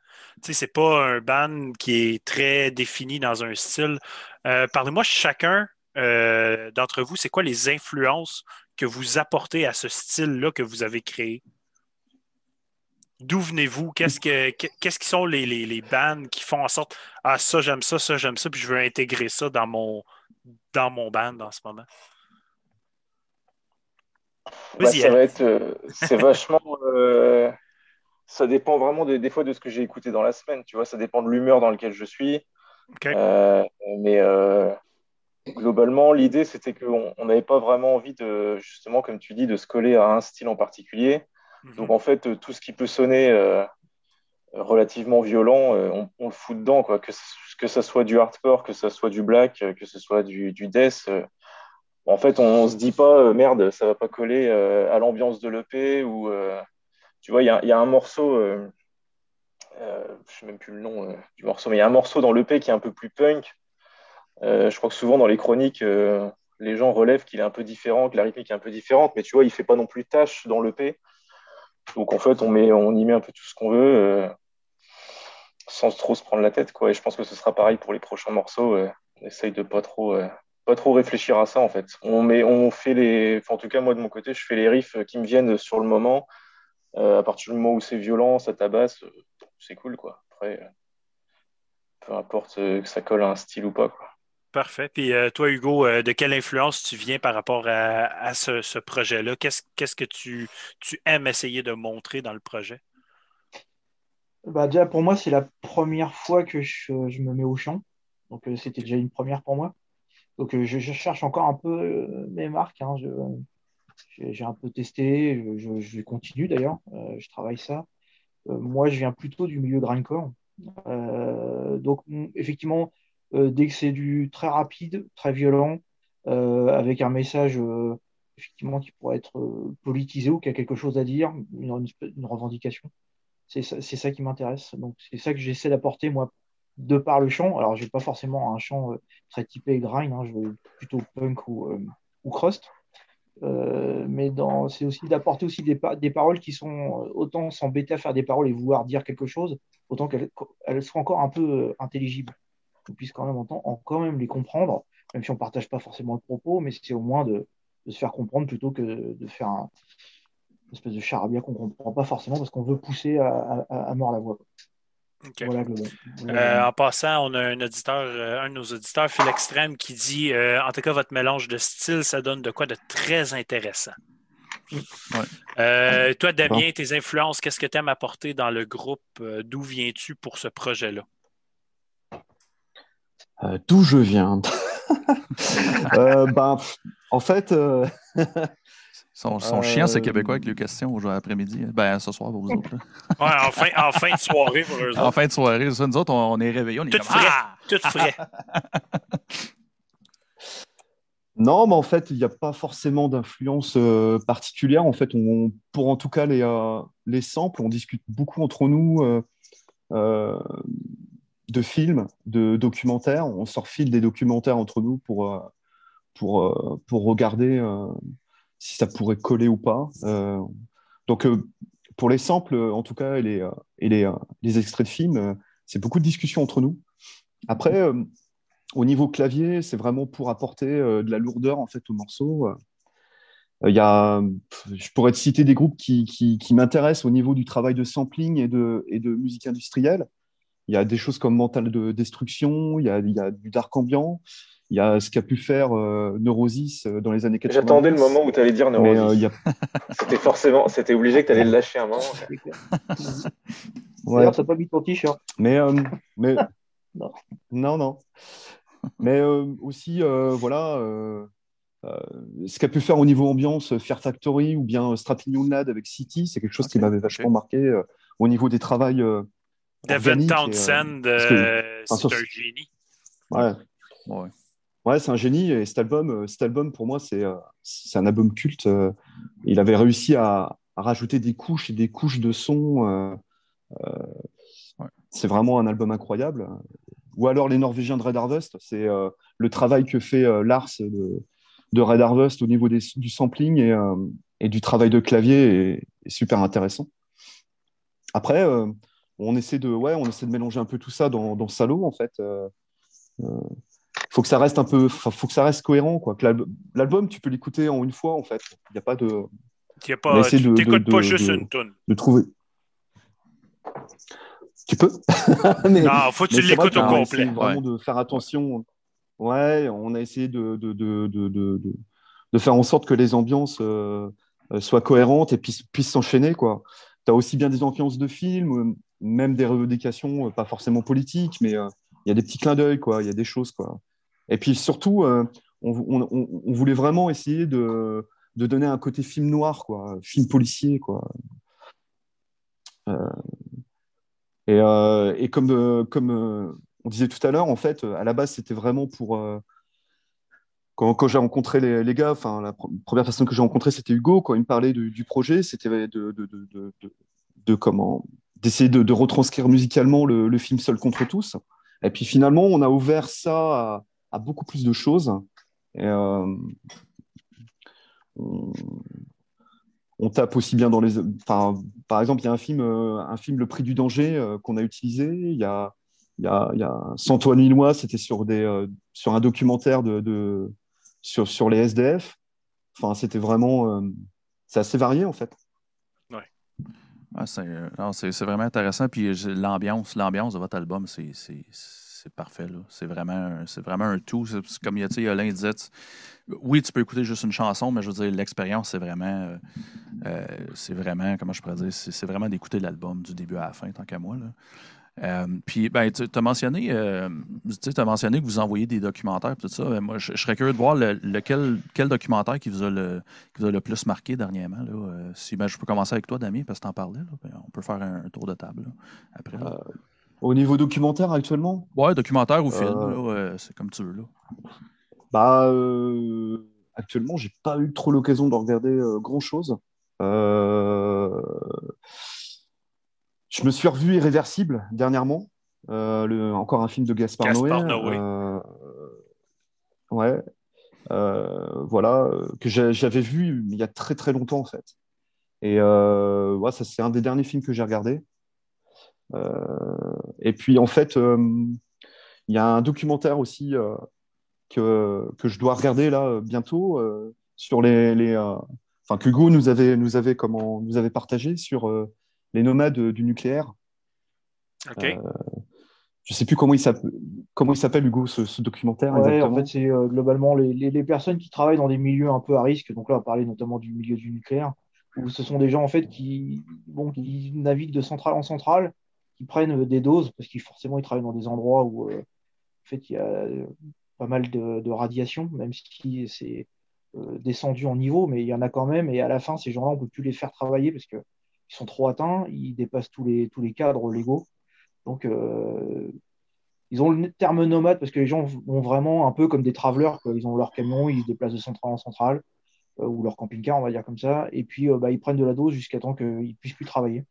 Tu sais, c'est pas un band qui est très défini dans un style. Euh, parlez-moi chacun euh, d'entre vous, c'est quoi les influences que vous apportez à ce style-là que vous avez créé? D'où venez-vous? Qu'est-ce, que, qu'est-ce qui sont les, les, bands qui font en sorte Ah, ça, j'aime ça, ça, j'aime ça, puis je veux intégrer ça dans mon, dans mon band en ce moment? Bah, ça va être, euh, c'est vachement, euh, ça dépend vraiment des, fois de ce que j'ai écouté dans la semaine, tu vois, ça dépend de l'humeur dans laquelle je suis. Mais globalement, l'idée c'était qu'on n'avait pas vraiment envie de, justement, comme tu dis, de se coller à un style en particulier. Mhm. Donc en fait, tout ce qui peut sonner relativement violent, on, le fout dedans, quoi. Que, que ça soit du hardcore, que ça soit du black, que ce soit du, du death en fait, on, ne se dit pas euh, merde, ça va pas coller euh, à l'ambiance de l'EP ou euh, tu vois, il y a, un morceau, je sais même plus le nom du morceau, mais il y a un morceau dans l'EP qui est un peu plus punk. Je crois que souvent dans les chroniques, les gens relèvent qu'il est un peu différent, que la rythmique est un peu différente, mais tu vois, il fait pas non plus tâche dans l'EP. Donc en fait, on, met, on y met un peu tout ce qu'on veut sans trop se prendre la tête. Quoi. Et je pense que ce sera pareil pour les prochains morceaux. on essaye de pas pas trop réfléchir à ça en fait. On, met, on fait les, en tout cas moi de mon côté, je fais les riffs qui me viennent sur le moment. Euh, à partir du moment où c'est violent, ça tabasse, euh, c'est cool quoi. Après, euh, peu importe que ça colle à un style ou pas quoi. Parfait. Puis toi, Hugo, de quelle influence tu viens par rapport à, ce, projet-là? Qu'est-ce, que tu, tu, aimes essayer de montrer dans le projet? Bah, déjà, pour moi, c'est la première fois que je, je me mets au chant. Donc, c'était déjà une première pour moi. Donc, euh, je, cherche encore un peu euh, mes marques. Hein. j'ai un peu testé, je, continue d'ailleurs, euh, je travaille ça. moi, je viens plutôt du milieu grindcore. donc, effectivement, dès que c'est du très rapide, très violent, avec un message effectivement qui pourrait être politisé ou qui a quelque chose à dire, une, revendication, c'est ça, qui m'intéresse. Donc, c'est ça que j'essaie d'apporter moi de par le chant, alors j'ai pas forcément un chant euh, très typé grind, hein, je veux plutôt punk ou, euh, ou crust, euh, mais c'est aussi d'apporter aussi des, paroles qui sont autant s'embêter à faire des paroles et vouloir dire quelque chose, autant qu'elles elles soient encore un peu intelligibles, qu'on puisse quand même entendre, quand même les comprendre, même si on partage pas forcément le propos, mais c'est au moins de, se faire comprendre plutôt que de, faire un, une espèce de charabia qu'on comprend pas forcément parce qu'on veut pousser à, à mort la voix. Euh, en passant, on a un auditeur, euh, un de nos auditeurs, Phil Extrême, qui dit euh, En tout cas, votre mélange de styles, ça donne de quoi de très intéressant. toi, Damien, tes influences, qu'est-ce que tu aimes apporter dans le groupe? D'où viens-tu pour ce projet-là? D'où je viens? (laughs) ben, en fait, (laughs) son, son chien, c'est québécois avec les questions aujourd'hui après-midi. Ben, ce soir pour vous autres. Ouais, en, fin, en fin de soirée pour eux (laughs) autres. En fin de soirée, ça, nous autres, on, est réveillés. On est tout frais. Ah! Tout frais. non, mais en fait, il n'y a pas forcément d'influence euh, particulière. En fait, on, pour en tout cas les, euh, les samples, on discute beaucoup entre nous euh, de films, de documentaires. On sort fil des documentaires entre nous pour, pour, pour regarder si ça pourrait coller ou pas. Euh, donc, euh, pour les samples, en tout cas, et les, euh, les, les extraits de films, c'est beaucoup de discussions entre nous. Après, au niveau clavier, c'est vraiment pour apporter de la lourdeur en fait au morceau. Il y a, je pourrais te citer des groupes qui, qui, qui m'intéressent au niveau du travail de sampling et de, et de musique industrielle. Il y a des choses comme Mental de Destruction, il y a, il y a du dark ambiant, il y a ce qu'a pu faire euh, Neurosis euh, dans les années 80. J'attendais le moment où tu allais dire Neurosis. Euh, (laughs) c'était forcément, c'était obligé que tu allais le lâcher un moment. (laughs) ouais. ça pas mis ton t-shirt. Mais, mais... (laughs) non. non, non. Mais aussi, voilà, ce qu'a pu faire au niveau ambiance Fear Factory ou bien Strapping Young Lad avec City, c'est quelque chose qui m'avait vachement marqué au niveau des travails Devin Townsend, c'est un génie. Ouais. Ouais. c'est un génie. Et cet album, cet album pour moi, c'est un album culte. Il avait réussi à, à, rajouter des couches et des couches de son. C'est vraiment un album incroyable. Ou alors les Norvégiens de Red Harvest, c'est le travail que fait Lars de, de, Red Harvest au niveau des, du sampling et, et, du travail de clavier est, est super intéressant. Après, on essaie de, ouais, on essaie de mélanger un peu tout ça dans, dans Salo, en fait. Euh, euh, faut que ça reste un peu, faut que ça reste cohérent, quoi. L'album, tu peux l'écouter en une fois, en fait. Il n'y a pas de. Y a pas, tu n'écoutes pas juste une tonne. De trouver. Tu peux? (laughs) mais, non, faut que tu l'écoutes au complet. Vraiment de faire attention. Ouais, on a essayé de, de, de, de, de faire en sorte que les ambiances euh, soient cohérentes et puissent s'enchaîner, quoi. Tu as aussi bien des ambiances de film, même des revendications, euh, pas forcément politiques, mais euh, il y a des petits clins d'œil, quoi. Il y a des choses, quoi. Et puis surtout, euh, on, voulait vraiment essayer de, donner un côté film noir, quoi, film policier, quoi. et, comme, on disait tout à l'heure, en fait, à la base, c'était vraiment pour. quand, j'ai rencontré les, gars, enfin, la première personne que j'ai rencontrée, c'était Hugo. Quand il me parlait du, projet, c'était de, comment d'essayer de, retranscrire musicalement le, film Seul contre tous. Et puis finalement, on a ouvert ça à, beaucoup plus de choses. Euh, on, tape aussi bien dans les. Enfin, par exemple, il y a un film, euh, un film Le Prix du danger euh, qu'on a utilisé. Il y a, il y a, y a c'était sur, des, sur un documentaire de, sur, sur les SDF. Enfin, c'était vraiment. c'est assez varié en fait. Ah, euh, c'est vraiment intéressant. Puis l'ambiance, l'ambiance de votre album, c'est parfait. C'est vraiment, vraiment un tout. Comme Alain disait, oui, tu peux écouter juste une chanson, mais je veux dire, l'expérience, c'est vraiment, euh, euh, c'est vraiment, comment je pourrais dire, c'est vraiment d'écouter l'album du début à la fin, tant qu'à moi. Là. Euh, puis, ben, tu as mentionné, euh, as mentionné que vous envoyez des documentaires, tout ça. Ben, moi, je, serais curieux de voir lequel, quel documentaire qui vous, a le, qui vous a le plus marqué dernièrement. Là. Euh, si, ben, je peux commencer avec toi, Damien, parce que tu en parlais. Ben, on peut faire un, tour de table après. au niveau documentaire actuellement? Ouais, documentaire ou film, c'est comme tu veux. Là. Bah, actuellement, j'ai pas eu trop l'occasion de regarder grand chose. Euh je me suis revu Irréversible dernièrement, euh, le, encore un film de Gaspard, Noé. Euh, ouais. Euh, voilà, que j'avais vu il y a très très longtemps en fait. Et ouais, ça c'est un des derniers films que j'ai regardé. et puis en fait, il y a un documentaire aussi que, que je dois regarder là bientôt sur les, les enfin que Hugo nous avait nous avait comment nous avait partagé sur les nomades du nucléaire. Euh, je ne sais plus comment il s'appelle, Hugo, ce, documentaire. en fait, c'est euh, globalement les, personnes qui travaillent dans des milieux un peu à risque. Donc là, on va parler notamment du milieu du nucléaire, où ce sont des gens en fait qui, bon, qui naviguent de centrale en centrale, qui prennent des doses, parce qu'ils forcément ils travaillent dans des endroits où euh, en fait, il y a pas mal de, radiation, même si c'est descendu en niveau, mais il y en a quand même. Et à la fin, ces gens-là, on ne peut plus les faire travailler parce que ils sont trop atteints, ils dépassent tous les, tous les cadres légaux. Donc, euh, ils ont le terme nomade parce que les gens vont vraiment un peu comme des travelers. Ils ont leur camion, ils se déplacent de centrale en centrale, euh, ou leur camping-car, on va dire comme ça. Et puis, euh, bah, ils prennent de la dose jusqu'à temps qu'ils ne puissent plus travailler.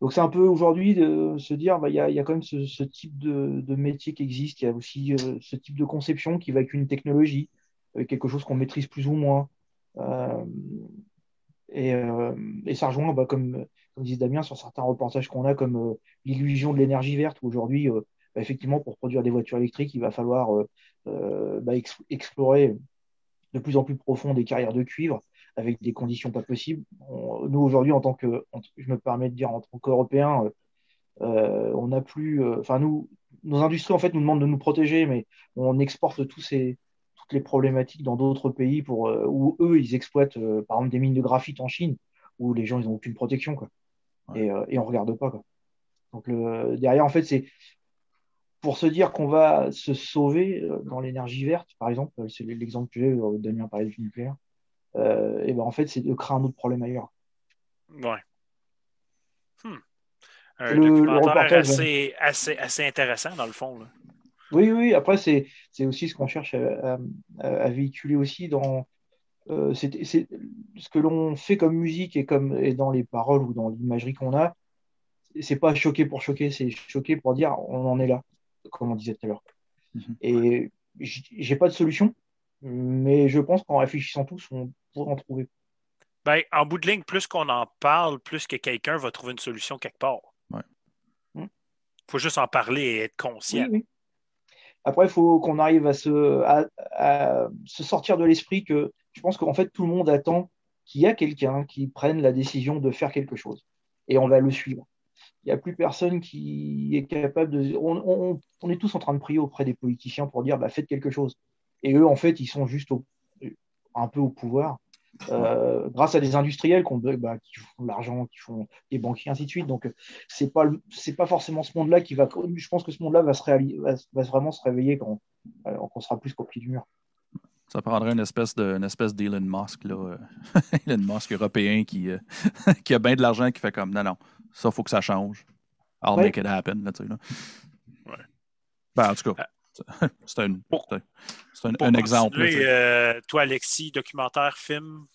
Donc, c'est un peu aujourd'hui de se dire, bah, il y, a quand même ce, type de, métier qui existe. Il y a aussi ce type de conception qui va avec une technologie, quelque chose qu'on maîtrise plus ou moins. Et, ça rejoint, bah, comme, comme disait Damien, sur certains repensages qu'on a, comme euh, l'illusion de l'énergie verte, où aujourd'hui, euh, bah, effectivement, pour produire des voitures électriques, il va falloir bah, explorer de plus en plus profond des carrières de cuivre avec des conditions pas possibles. nous, aujourd'hui, en tant que, je me permets de dire, en tant qu'Européens, on n'a plus. Enfin, nous, nos industries, en fait, nous demandent de nous protéger, mais on exporte tous ces, les problématiques dans d'autres pays pour, euh, où eux, ils exploitent, euh, par exemple, des mines de graphite en Chine, où les gens, ils n'ont aucune protection. Quoi. Et, euh, et, on ne regarde pas. Quoi. Donc, le, derrière, en fait, c'est pour se dire qu'on va se sauver dans l'énergie verte, par exemple, c'est l'exemple que j'ai, Damien parlait du nucléaire, et ben en fait, c'est de créer un autre problème ailleurs. Ouais. Hmm. un Le- le documentaire reportage, assez, assez, assez intéressant, dans le fond. là. Oui, oui, après, c'est c'est aussi ce qu'on cherche à, à- à véhiculer aussi dans euh, c'est c'est- ce que l'on fait comme musique et, comme, et dans les paroles ou dans l'imagerie qu'on a. C'est pas choquer pour choquer, c'est choquer pour dire on en est là, comme on disait tout à l'heure. Mhm. Et j'ai pas de solution, mais je pense qu'en réfléchissant tous, on pourrait en trouver. Ben, en bout de ligne, plus qu'on en parle, plus que quelqu'un va trouver une solution quelque part. Ouais. Mm. faut juste en parler et être Oui, conscient. oui. Après, il faut qu'on arrive à se, sortir de l'esprit que je pense qu'en fait, tout le monde attend qu'il y a quelqu'un qui prenne la décision de faire quelque chose. Et on va le suivre. Il n'y a plus personne qui est capable de. On, est tous en train de prier auprès des politiciens pour dire bah, faites quelque chose. Et eux, en fait, ils sont juste un peu au pouvoir. Euh, grâce à des industriels qui, ont- bah, qui font de l'argent, qui font des banquiers, ainsi de suite. Donc, euh, c'est pas c'est pas forcément ce monde-là qui va. Je pense que ce monde-là va se réali- va, va vraiment se réveiller quand, quand on sera plus qu'au pied du mur. Ça prendrait une espèce de, une espèce d'Elon Musk, là, euh, (laughs) Elon Musk européen qui, euh, (laughs) qui a bien de l'argent qui fait comme non, non, ça, faut que ça change. I'll Ouais. make it happen. Là, tu sais, là. Ouais. Ben, en tout cas, (laughs) c'est un, Pour- c'est un- c'est un, Pour un exemple. euh, toi, Alexis, documentaire, film?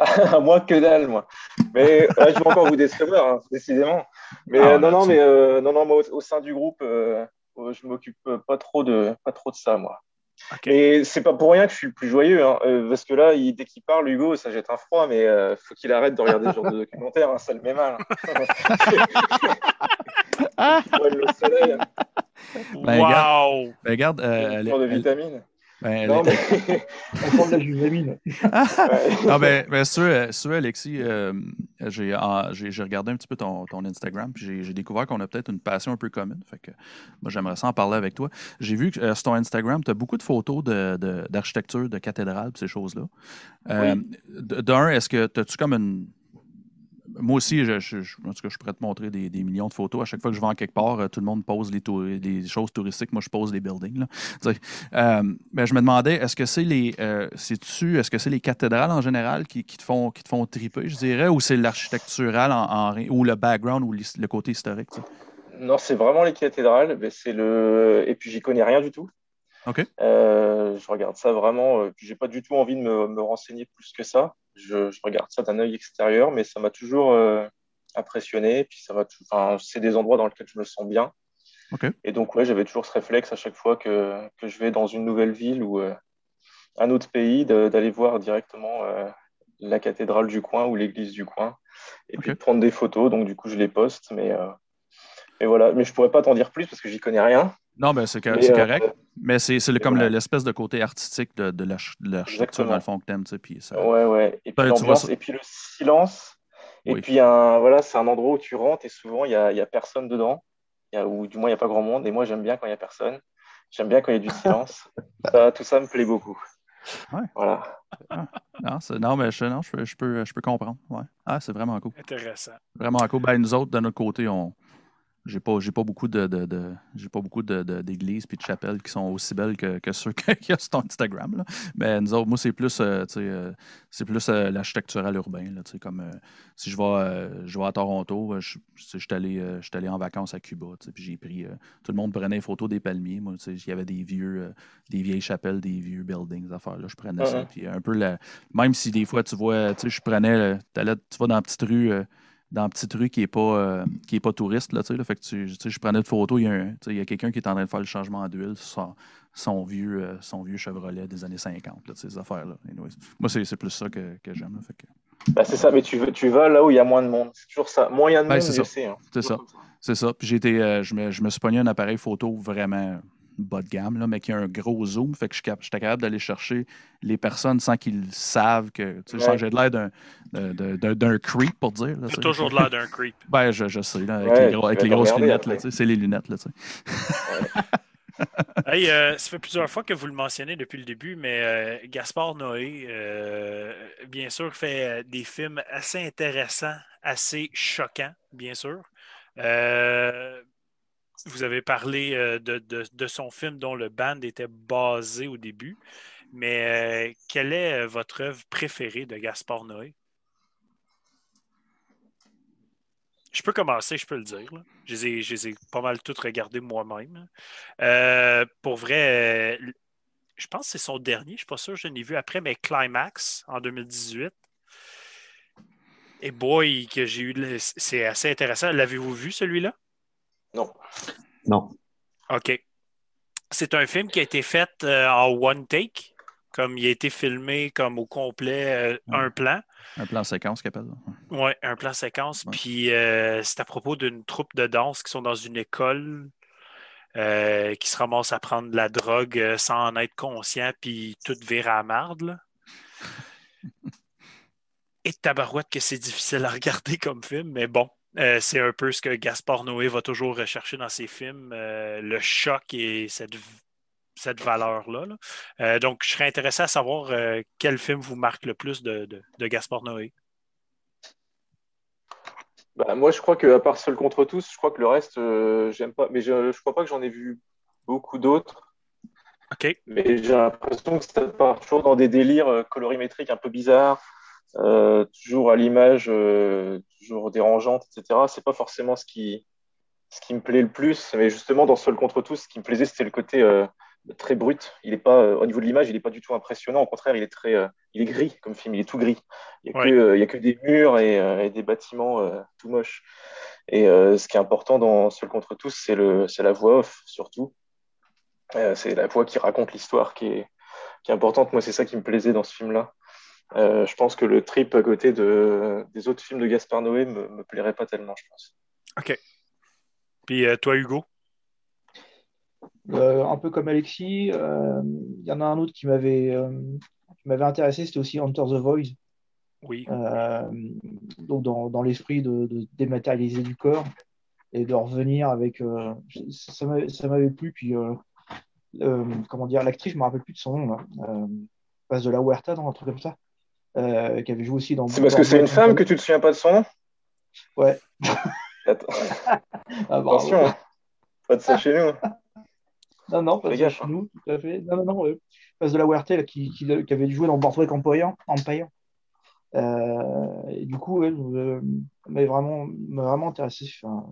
(laughs) moi que dalle, moi. Mais là, je vais encore vous décevoir, hein, décidément. Mais Ah, euh, non, non, mais euh, non, non, moi, au, au sein du groupe, euh, euh, je m'occupe pas trop de pas trop de ça, moi. OK. Et c'est pas pour rien que je suis le plus joyeux, hein, euh, parce que là, il- dès qu'il parle, Hugo, ça jette un froid, mais euh, faut qu'il arrête de regarder ce genre de documentaire, hein, ça le met mal. (laughs) Il brûle le soleil, Ben, wow! Ben, regarde, euh, prend de vitamines. ben, elle- Non, mais... (laughs) On prend de la juvénine. ouais. Non, ben, ben, veux, euh, veux, Alexis, euh, j'ai regardé un petit peu ton, ton Instagram, puis j'ai- découvert qu'on a peut-être une passion un peu commune. Fait que moi, j'aimerais ça en parler avec toi. J'ai vu que euh, sur ton Instagram, tu as beaucoup de photos de- de- d'architecture, de, cathédrales, ces choses-là. Euh, D'un, est-ce que as-tu comme une. Moi aussi, je, je, je- en tout cas, je pourrais te montrer des, des millions de photos. À chaque fois que je vais en quelque part, euh, tout le monde pose les, choses touristiques. Moi, je pose les buildings. là. Euh, ben, je me demandais, est-ce que c'est les, euh, est-ce que c'est les cathédrales en général qui, qui te font, qui te font triper, je dirais, ou c'est l'architectural en, en- ou le background ou le côté historique? Non, c'est vraiment les cathédrales. mais c'est le... Et puis, j'y connais rien du tout. Euh, je regarde ça vraiment. puis j'ai pas du tout envie de me, me renseigner plus que ça. Je, je regarde ça d'un œil extérieur, mais ça m'a toujours euh, impressionné. Puis ça enfin, c'est des endroits dans lesquels je me sens bien. Et donc, ouais, j'avais toujours ce réflexe à chaque fois que, que je vais dans une nouvelle ville ou euh, un autre pays d'aller voir directement euh, la cathédrale du coin ou l'église du coin et puis de prendre des photos. Donc, du coup, je les poste. Mais, mais voilà. Mais je pourrais pas t'en dire plus parce que j'y connais rien. Non, ben c'est, co- Mais, c'est euh, correct. Mais c'est, c'est le- comme l'espèce de côté artistique de, de l'arch- de l'architecture, dans le fond, que t'aimes, tu sais, puis ça- Ouais, ouais. Et puis Ouais, tu vois l'ambiance, ça. et puis le silence. Et Oui. puis, un, voilà, c'est un endroit où tu rentres et souvent, il n'y a, il y a personne dedans. Il y a- ou du moins, il n'y a pas grand monde. Et moi, j'aime bien quand il n'y a personne. J'aime bien quand il y a du silence. (laughs) Ça, tout ça me plaît beaucoup. Ouais. Voilà. non, c'est- non, mais je, non, je, peux- je peux, je peux comprendre. Ouais. Ah, c'est vraiment cool. Intéressant. Vraiment cool. Ben, nous autres, de notre côté, on. J'ai pas, j'ai pas beaucoup de, de, de- j'ai pas beaucoup d'églises puis de chapelles qui sont aussi belles que, que ceux qu'il y a sur ton Instagram. Là. Mais nous autres, moi, c'est plus, euh, euh, c'est plus euh, l'architectural urbain. Là, comme euh, si je vais, euh, je vais à Toronto, je je suis allé, en vacances à Cuba. Puis j'ai pris. tout le monde prenait des photos des palmiers. Moi, il y avait des vieux, des vieilles chapelles, des vieux buildings, affaires. Là, je prenais ça. Mhm. Puis un peu la- même si des fois tu vois, tu sais, je prenais, tu vas dans la petite rue. Dans une petite rue qui n'est pas, euh, qui est pas touriste. Là, tu sais, là, fait que tu, je prenais de photos, il y a, un- tu sais, il y a quelqu'un qui est en train de faire le changement d'huile sur son, son vieux, euh, son vieux Chevrolet des années 50, là, ces affaires-là. Moi, c'est c'est plus ça que, que j'aime. là, fait que- Bah, c'est ça, mais tu, veux- tu vas là où il y a moins de monde. C'est toujours ça. Moins il y a de Ben, monde, c'est mieux ça. c'est. hein. C'est ça. C'est ça. Puis j'ai été, euh, je, me, je me suis pogné un appareil photo vraiment bas de gamme, là, mais qui a un gros zoom. Fait que je suis cap- j'étais capable d'aller chercher les personnes sans qu'ils savent que. Tu sais, Ouais. j'ai de l'air d'un, creep pour dire. là, toujours de l'air d'un creep. (laughs) Ben, je, je sais, là, avec Ouais, les, gros- avec grosses lunettes, là, après. tu sais, c'est les lunettes, là, tu sais. Hey, euh, ça fait plusieurs fois que vous le mentionnez depuis le début, mais euh, Gaspard Noé, euh, bien sûr, fait des films assez intéressants, assez choquants, bien sûr. Vous avez parlé euh, de, son film dont le band était basé au début, mais euh, quelle est euh, votre œuvre préférée de Gaspard Noé? je peux commencer, je peux le dire. Je les, ai, pas mal toutes regardées moi-même. Euh, pour vrai, je pense que c'est son dernier, je ne suis pas sûr, je l'ai vu après, mais Climax en 2018. Et boy, que j'ai eu. C'est assez intéressant. L'avez-vous vu celui-là? Non. Non. OK. C'est un film qui a été fait euh, en one take, comme il a été filmé comme au complet, un plan. Un plan séquence qu'il appelle. Oui, un plan séquence. Puis euh, c'est à propos d'une troupe de danse qui sont dans une école euh, qui se ramasse à prendre de la drogue euh, sans en être conscient, puis tout vire à la marde. (laughs) Et tabarouette que c'est difficile à regarder comme film, mais bon, c'est un peu ce que Gaspard Noé va toujours rechercher dans ses films, le choc et cette cette valeur-là. Euh, donc, je serais intéressé à savoir euh, quel film vous marque le plus de, de, Gaspard Noé. Bah, moi, je crois qu'à part Seul contre tous, je crois que le reste, euh, j'aime pas. Mais je ne crois pas que j'en ai vu beaucoup d'autres. OK. Mais j'ai l'impression que ça part toujours dans des délires colorimétriques un peu bizarres, toujours à l'image, toujours dérangeante, etc. C'est pas forcément ce qui, ce qui me plaît le plus. Mais justement, dans Seul contre tous, ce qui me plaisait, c'était le côté très brut. Il est pas, euh, au niveau de l'image, il n'est pas du tout impressionnant. Au contraire, il est très, euh, il est gris comme film. Il est tout gris. Il n'y a, euh, a, que des murs et, des bâtiments tout moches. Et ce qui est important dans Seul contre tous, c'est le, c'est la voix off surtout. c'est la voix qui raconte l'histoire qui est, qui est importante. Moi, c'est ça qui me plaisait dans ce film-là. Je pense que le trip à côté de, des autres films de Gaspard Noé me, me plairait pas tellement, je pense. Ok. Puis toi, Hugo? Euh, un peu comme Alexis, euh, il y en a un autre qui m'avait euh, m'avait intéressé, c'était aussi Hunter the Voice. Oui. donc dans, dans l'esprit de, de, dématérialiser du corps et de revenir avec. ça m'avait plu. Puis comment dire, l'actrice, je me rappelle plus de son nom. passe de la Huerta dans un truc comme ça. Qui avait joué aussi dans. C'est parce que c'est une femme que tu te souviens pas de son nom? Ouais. (laughs) (laughs) Ah, Attention, hein. pas de ça chez nous. (laughs) Non, non, pas de chez nous, tout à fait. Non, non, non. Face de la Huerta qui, qui, avait joué dans payant. En payant. Euh, et du coup, elle m'a vraiment, vraiment intéressé. Enfin,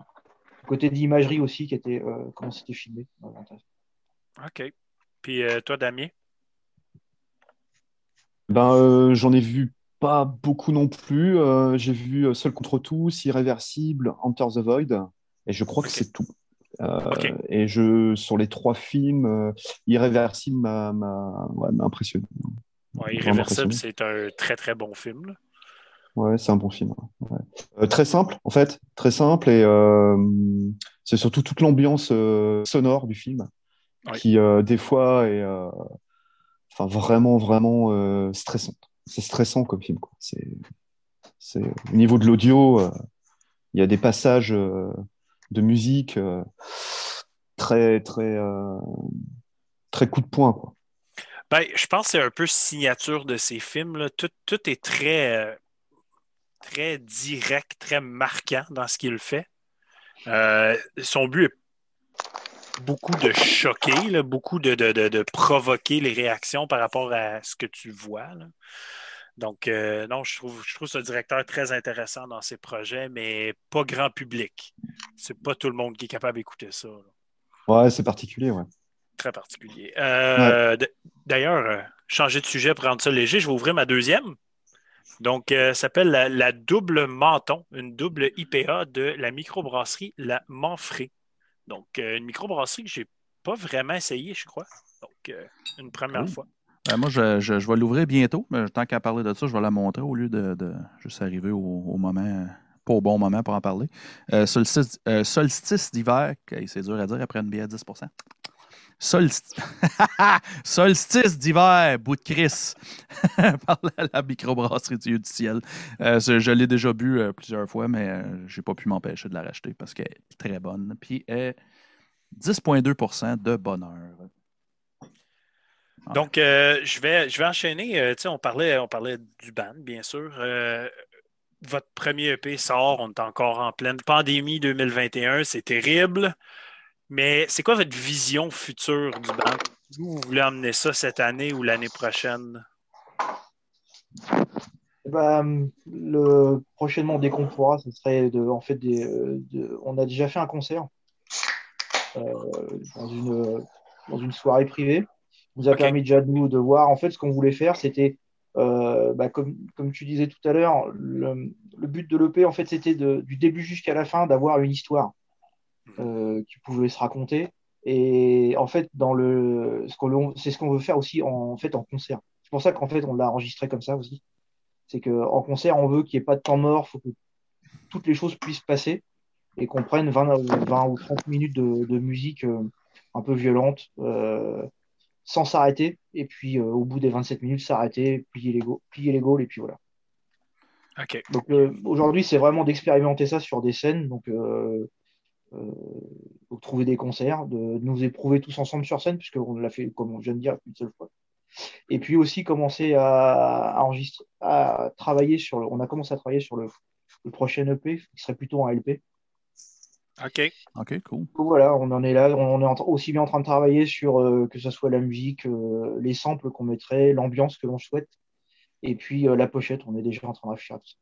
côté d'imagerie aussi, qui était euh, comment c'était filmé. OK. Puis euh, toi, Damien? Ben, J'en ai vu pas beaucoup non plus. J'ai vu Seul contre tous, Irréversible, Enter the Void. Et je crois que c'est tout. Euh, et je, sur les trois films, euh, Irréversible m'a impressionné. Irréversible, c'est un très très bon film. Ouais, c'est un bon film. Euh, très simple, en fait, très simple et c'est surtout toute l'ambiance sonore du film qui des fois est enfin vraiment vraiment stressante. C'est stressant comme film. C'est au niveau de l'audio, il y a des passages de musique euh, très, très, euh, très coup de poing. Ben, je pense que c'est un peu signature de ces films. Tout, tout, est très, euh, très direct, très marquant dans ce qu'il fait. son but est beaucoup de choquer, là, beaucoup de, de, de, provoquer les réactions par rapport à ce que tu vois. Là. Donc, euh, non, je trouve, je trouve ce directeur très intéressant dans ses projets, mais pas grand public. C'est pas tout le monde qui est capable d'écouter ça. Ouais, c'est particulier, ouais. Très particulier. Euh, d'ailleurs, euh, changer de sujet pour rendre ça léger, je vais ouvrir ma deuxième. Donc, ça s'appelle la, double menton, une double IPA de la microbrasserie La Manfré. Donc, une microbrasserie que je n'ai pas vraiment essayé, je crois. Donc, une première fois. Ben, moi, je, je, vais l'ouvrir bientôt, mais tant qu'à parler de ça, je vais la montrer au lieu de, de juste arriver au, moment, pas au bon moment pour en parler. Euh, solstice, euh, solstice d'hiver, c'est dur à dire après une bière à 10 (laughs) Solstice, d'hiver, bout de Chris, (laughs) par la, la, microbrasserie du ciel. Euh, je l'ai déjà bu plusieurs fois, mais je n'ai pas pu m'empêcher de la racheter parce qu'elle est très bonne. Puis 10,2% de bonheur. Donc, euh, je, vais, je vais enchaîner. Euh, on, parlait, on parlait du band, bien sûr. Euh, votre premier EP sort, on est encore en pleine pandémie 2021, c'est terrible. Mais c'est quoi votre vision future du band? Où vous voulez emmener ça cette année ou l'année prochaine? bah, le, prochainement, dès qu'on pourra, ce serait de, en fait, des, de- on a déjà fait un concert euh, dans, une, dans une soirée privée. Ça nous a permis déjà de nous de voir. En fait, ce qu'on voulait faire, c'était, euh, bah, comme, comme tu disais tout à l'heure, le, le but de l'EP, en fait, c'était de- du début jusqu'à la fin d'avoir une histoire euh, qui pouvait se raconter. Et en fait, dans le, ce qu'on, c'est ce qu'on veut faire aussi en, en fait en concert. C'est pour ça qu'en fait, on l'a enregistré comme ça aussi. C'est qu'en concert, on veut qu'il n'y ait pas de temps mort, faut que toutes les choses puissent passer et qu'on prenne 20, ou- 20 ou 30 minutes de, de musique euh, un peu violente euh, sans s'arrêter. Et puis, euh, au bout des 27 minutes, s'arrêter, plier les, go- plier les gaules, et puis voilà. Donc aujourd'hui, c'est vraiment d'expérimenter ça sur des scènes. Donc, donc trouver des concerts, de nous éprouver tous ensemble sur scène, puisqu'on l'a fait, comme je viens de dire, une seule fois. Et puis aussi commencer à, à enregistrer, à travailler sur le. On a commencé à travailler sur le, le prochain EP, qui serait plutôt un LP. OK. OK, cool. Donc voilà, on en est là. On est en aussi bien en train de travailler sur euh, que ce soit la musique, euh, les samples qu'on mettrait, l'ambiance que l'on souhaite, et puis euh, la pochette. On est déjà en train de réfléchir à tout ça.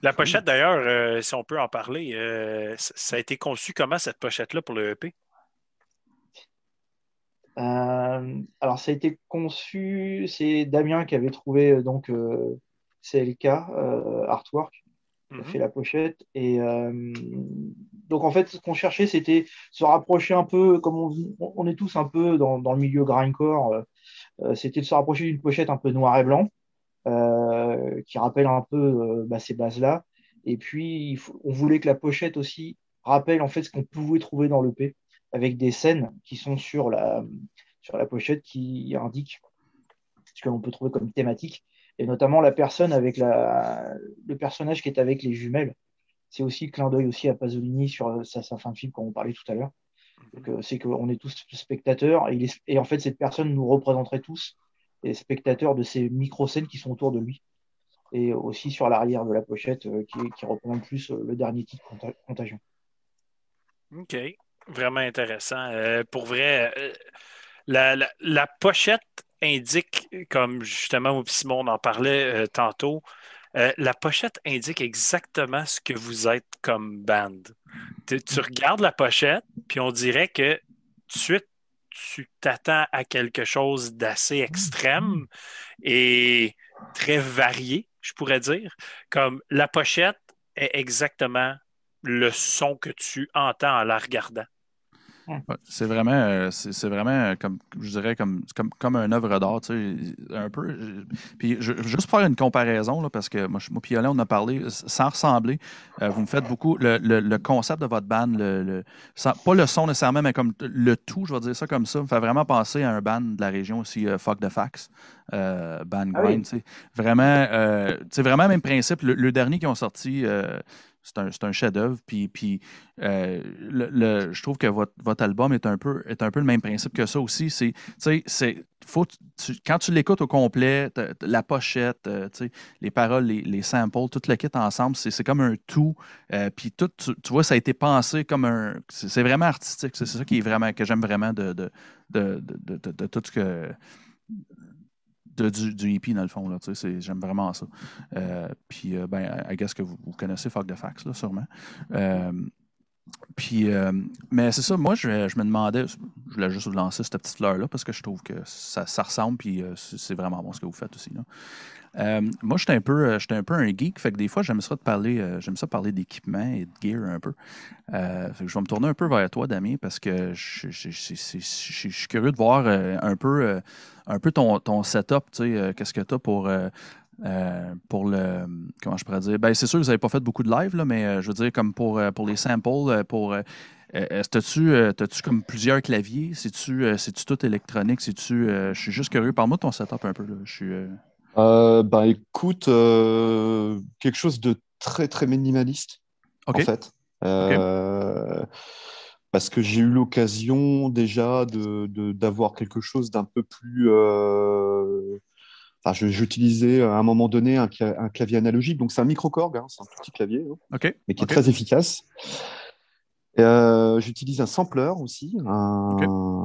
La pochette, d'ailleurs, euh, si on peut en parler, euh, ça a été conçu comment cette pochette-là pour le EP? Euh, alors, ça a été conçu, c'est Damien qui avait trouvé donc CLK Artwork, qui a Mhm. fait la pochette. Et donc, en fait, ce qu'on cherchait, c'était se rapprocher un peu, comme on, on est tous un peu dans, dans le milieu grindcore, c'était de se rapprocher d'une pochette un peu noir et blanc, qui rappelle un peu euh, bah, ces bases-là. Et puis, on voulait que la pochette aussi rappelle en fait ce qu'on pouvait trouver dans l'EP, avec des scènes qui sont sur la, sur la pochette qui indiquent ce que l'on peut trouver comme thématique. Et notamment la personne avec la, le personnage qui est avec les jumelles. C'est aussi clin d'œil aussi à Pasolini sur euh, sa, sa fin de film, quand on parlait tout à l'heure. Euh, c'est qu'on est tous spectateurs et, il est- et en fait, cette personne nous représenterait tous les spectateurs de ces micro-scènes qui sont autour de lui. Et aussi sur l'arrière de la pochette euh, qui, qui représente plus euh, le dernier titre, Conta- Contagion. OK. Vraiment intéressant. Euh, pour vrai, euh, la, la- la pochette indique, comme justement moi et Simon en parlait euh, tantôt, euh, la pochette indique exactement ce que vous êtes comme band. Tu, tu regardes la pochette, puis on dirait que tout de suite, tu t'attends à quelque chose d'assez extrême et très varié, je pourrais dire. Comme la pochette est exactement le son que tu entends en la regardant. Ouais, c'est vraiment, euh, c'est vraiment euh, comme, je dirais, comme, comme, comme un œuvre d'art, tu sais, un peu. euh, Puis, je, juste pour faire une comparaison, là, parce que moi, moi puis Alain, on a parlé, sans ressembler, euh, vous me faites beaucoup, le, le- le concept de votre band, le, le- sans- pas le son nécessairement, mais comme le tout, je vais dire ça comme ça, me fait vraiment penser à un band de la région aussi, euh, Fuck the Fax, euh, band Ah oui. grind, tu sais. Vraiment, c'est vraiment le même principe. Le, dernier qui ont sorti, c'est un, un chef-d'œuvre. Puis, puis euh, le, le- je trouve que votre, votre album est un, peu, est un peu le même principe que ça aussi. C'est, faut, quand tu l'écoutes au complet, la pochette, euh, les paroles, les, les samples, tout le kit ensemble, c'est, comme un tout. Euh, puis tout, tu, vois, ça a été pensé comme un. C'est, vraiment artistique. C'est, ça qui est vraiment, que j'aime vraiment de, de- de- de tout ce que de, du, du EP, dans le fond. Là, j'aime vraiment ça. Euh, puis, euh, ben, I guess que vous, connaissez Fuck the Fax, là, sûrement. Euh, puis, euh, mais c'est ça, moi, je, me demandais, je voulais juste vous lancer cette petite fleur-là parce que je trouve que ça, ressemble, puis euh, c'est vraiment bon ce que vous faites aussi. Euh, moi, j'étais un, peu, euh, un peu un geek, fait que des fois, j'aime ça de parler, j'aime ça parler d'équipement et de gear un peu. Fait que je vais me tourner un peu vers toi, Damien, parce que je, suis curieux de voir un peu, un peu ton, ton setup, tu sais, qu'est-ce que tu as pour, euh, pour le. Comment je pourrais dire? Ben, c'est sûr que vous n'avez pas fait beaucoup de live, là, mais euh, je veux dire, comme pour, euh, pour les samples, pour. est-ce que t'as-tu, euh, t'as-tu comme plusieurs claviers? C'est-tu, c'est-tu tout électronique? Euh, je suis juste curieux. Parle-moi de ton setup un peu. Là. Je suis, bah écoute, quelque chose de très très minimaliste en fait. Parce que j'ai eu l'occasion déjà de, de- d'avoir quelque chose d'un peu plus. Euh, Enfin, j'utilisais à un moment donné un, cla- un clavier analogique, donc c'est un microcorg, hein, c'est un petit clavier, hein, mais qui est très efficace. Euh, J'utilise un sampler aussi, un, Ok.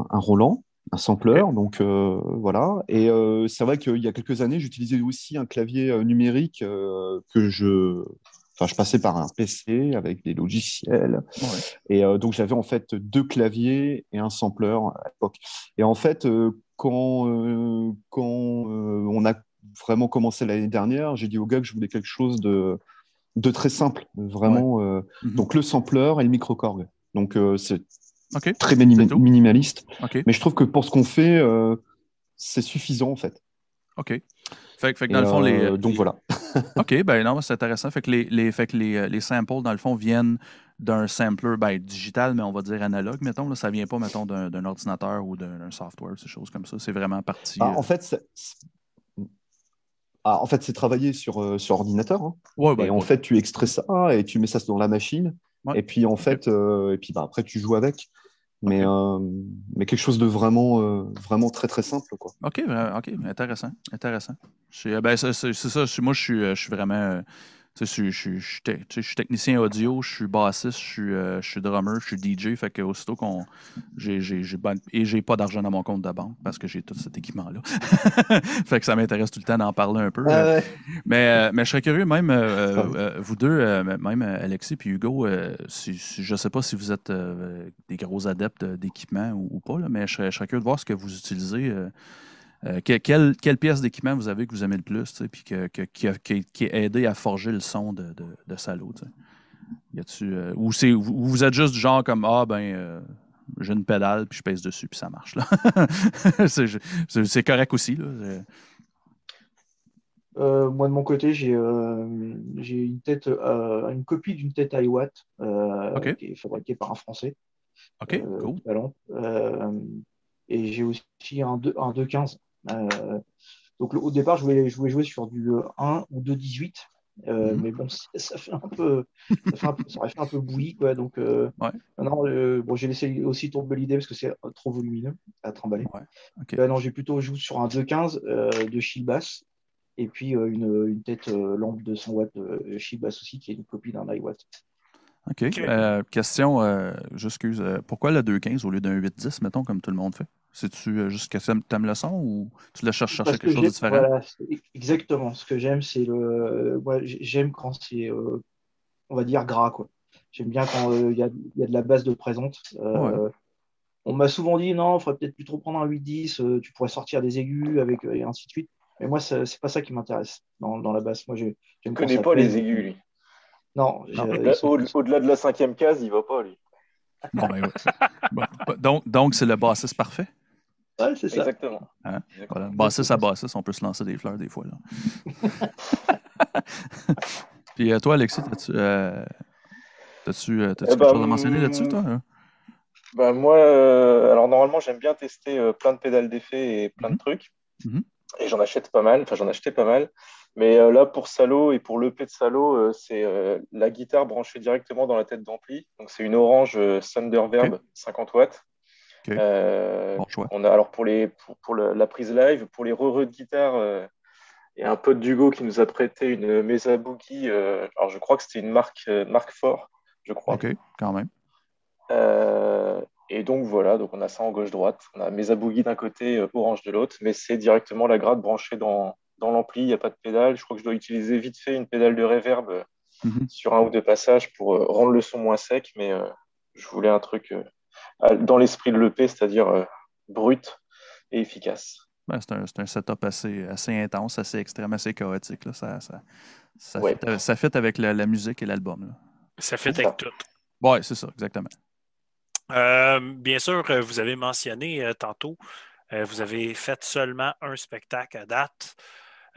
un Roland. un sampler. Donc voilà. Et c'est vrai qu'il y a quelques années, j'utilisais aussi un clavier numérique que je Enfin, je passais par un PC avec des logiciels. Et euh, donc, j'avais en fait deux claviers et un sampler à l'époque. Et en fait, euh, quand, euh, quand on a vraiment commencé l'année dernière, j'ai dit au gars que je voulais quelque chose de, de très simple, vraiment. Mhm. Donc, le sampler et le microcorg. Donc, c'est très minimaliste. Mais je trouve que pour ce qu'on fait, c'est suffisant en fait. OK. Fait, que dans le fond, les. donc voilà. (laughs) OK, ben non, c'est intéressant. Fait que les, les, fait que les, euh, les samples, dans le fond, viennent d'un sampler ben, digital, mais on va dire analogue, mettons. Là, ça vient pas, mettons, d'un ordinateur ou d'un software, ces choses comme ça. C'est vraiment parti. Bah, en euh, fait, ah, en fait, c'est travaillé sur, euh, sur ordinateur. Hein. Ouais, et en fait, tu extrais ça et tu mets ça dans la machine. Et puis, en fait, et puis, bah, après, tu joues avec mais, euh, mais quelque chose de vraiment, euh, vraiment très très simple. Quoi. OK, OK, intéressant. intéressant. Ben, c'est ça, moi je suis, je suis vraiment je, suis technicien audio, je suis bassiste, je suis, euh, je suis drummer, je suis DJ. Fait que aussitôt qu'on. J'ai, j'ai, et j'ai pas d'argent dans mon compte de banque parce que j'ai tout cet équipement-là. (laughs) fait que ça m'intéresse tout le temps d'en parler un peu. Ah mais, euh, mais je serais curieux, même euh, vous deux, même Alexis et Hugo, si, je sais pas si vous êtes des gros adeptes d'équipement ou, pas, mais je serais, je serais, curieux de voir ce que vous utilisez. Euh, quelle, pièce d'équipement vous avez que vous aimez le plus, puis qui, a, aidé à forger le son de, de, de Salo? Y a-tu, euh, ou, vous êtes juste du genre comme Ah, ben, euh, j'ai une pédale, puis je pèse dessus, puis ça marche. Là. (laughs) c'est, correct aussi. Là. moi, de mon côté, j'ai, une, tête, une copie d'une tête iWatt qui est fabriquée par un Français. OK, cool. et j'ai aussi un, 2, un 2.15 euh, donc au départ, je voulais, jouer sur du 1 euh, ou 2 18. Euh, mhm. Mais bon, ça fait un peu, ça, fait un peu, ça aurait fait un peu bouilli, quoi. Donc, euh, bon, j'ai laissé aussi tomber l'idée parce que c'est trop volumineux à trimballer. Ouais. non, j'ai plutôt joué sur un 2.15 de Shilbass et puis une, une, tête lampe de 100 watts de Shilbass aussi qui est une copie d'un iWatt. OK. question, j'excuse. pourquoi le 2.15 au lieu d'un 8.10, mettons, comme tout le monde fait? C'est-tu euh, juste que tu aimes le son ou tu le cherches chercher quelque chose de différent? exactement. Ce que j'aime, c'est le. Moi, j'aime quand c'est, euh, on va dire, gras. quoi. J'aime bien quand euh, il y, a, y, a, de la base de présente. On m'a souvent dit non, il faudrait peut-être plus trop prendre un 8-10, tu pourrais sortir des aigus avec, et ainsi de suite. Mais moi, c'est pas ça qui m'intéresse dans, dans, la basse. Moi, je ne connais pas les aigus, lui? Non. Au-delà de la cinquième case, il va pas, lui. Ben donc, donc c'est le bassiste parfait? Ouais, c'est ça. Exactement. Hein? Voilà. Bassiste à bassiste, on peut se lancer des fleurs des fois. Là. (laughs) Puis euh, toi, Alexis, as-tu euh, as-tu, euh, quelque ben, chose à mentionner là-dessus, toi? Hein? Ben, moi, alors normalement, j'aime bien tester plein de pédales d'effet et plein de mm-hmm. trucs. Mm-hmm. Et j'en achète pas mal, enfin j'en achetais pas mal. Mais là, pour Salo et pour l'EP de Salo, c'est la guitare branchée directement dans la tête d'ampli. Donc c'est une Orange Thunderverb 50 watts. Euh, on a alors pour, les, pour, la prise live, pour les re de guitare, euh, il y a un pote d'Hugo qui nous a prêté une Mesa Boogie. Euh, alors je crois que c'était une marque, marque Fort, je crois. Ok, quand même. et donc voilà, donc on a ça en gauche-droite. On a Mesa Boogie d'un côté, Orange de l'autre, mais c'est directement la gratte branchée dans, dans l'ampli. Il n'y a pas de pédale. Je crois que je dois utiliser vite fait une pédale de reverb mhm. sur un ou deux passages pour rendre le son moins sec, mais je voulais un truc dans l'esprit de l'EP, c'est-à-dire euh, brut et efficace. c'est un, setup assez, assez intense, assez extrême, assez chaotique. Là. Ça, ça, ça, fait, ça, fait, avec la, musique et l'album. Ça fait avec tout. Oui, c'est ça, exactement. Euh, bien sûr, euh, vous avez mentionné tantôt, vous avez fait seulement un spectacle à date.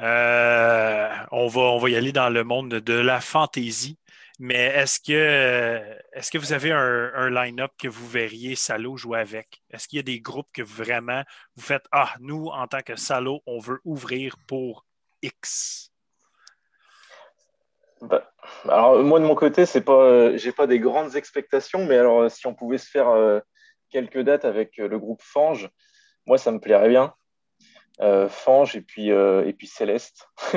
on, va, on va y aller dans le monde de la fantaisie. Mais est-ce que, est que vous avez un, line-up que vous verriez Salo jouer avec? Est-ce qu'il y a des groupes que vraiment vous faites Ah, nous, en tant que Salo, on veut ouvrir pour X? Bah, alors, moi, de mon côté, c'est pas, j'ai pas des grandes expectations, mais alors, si on pouvait se faire euh, quelques dates avec euh, le groupe Fange, moi, ça me plairait bien. Euh, Fange et puis, et puis Céleste, (laughs)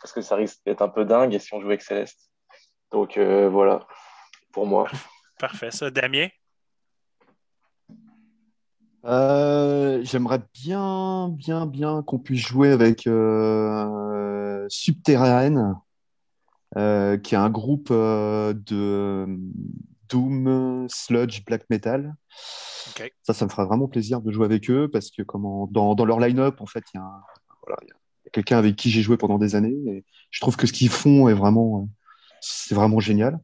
parce que ça risque d'être un peu dingue si on jouait avec Céleste. Donc euh, voilà, pour moi. (laughs) Parfait, ça. Damien? Euh, J'aimerais bien, bien, bien qu'on puisse jouer avec euh, Subterranean, euh, qui est un groupe euh, de Doom, Sludge, Black Metal. Ça, ça me fera vraiment plaisir de jouer avec eux parce que comment, dans, dans leur line-up, en fait, il y a, voilà, y a quelqu'un avec qui j'ai joué pendant des années et je trouve que ce qu'ils font est vraiment, euh, c'est vraiment génial.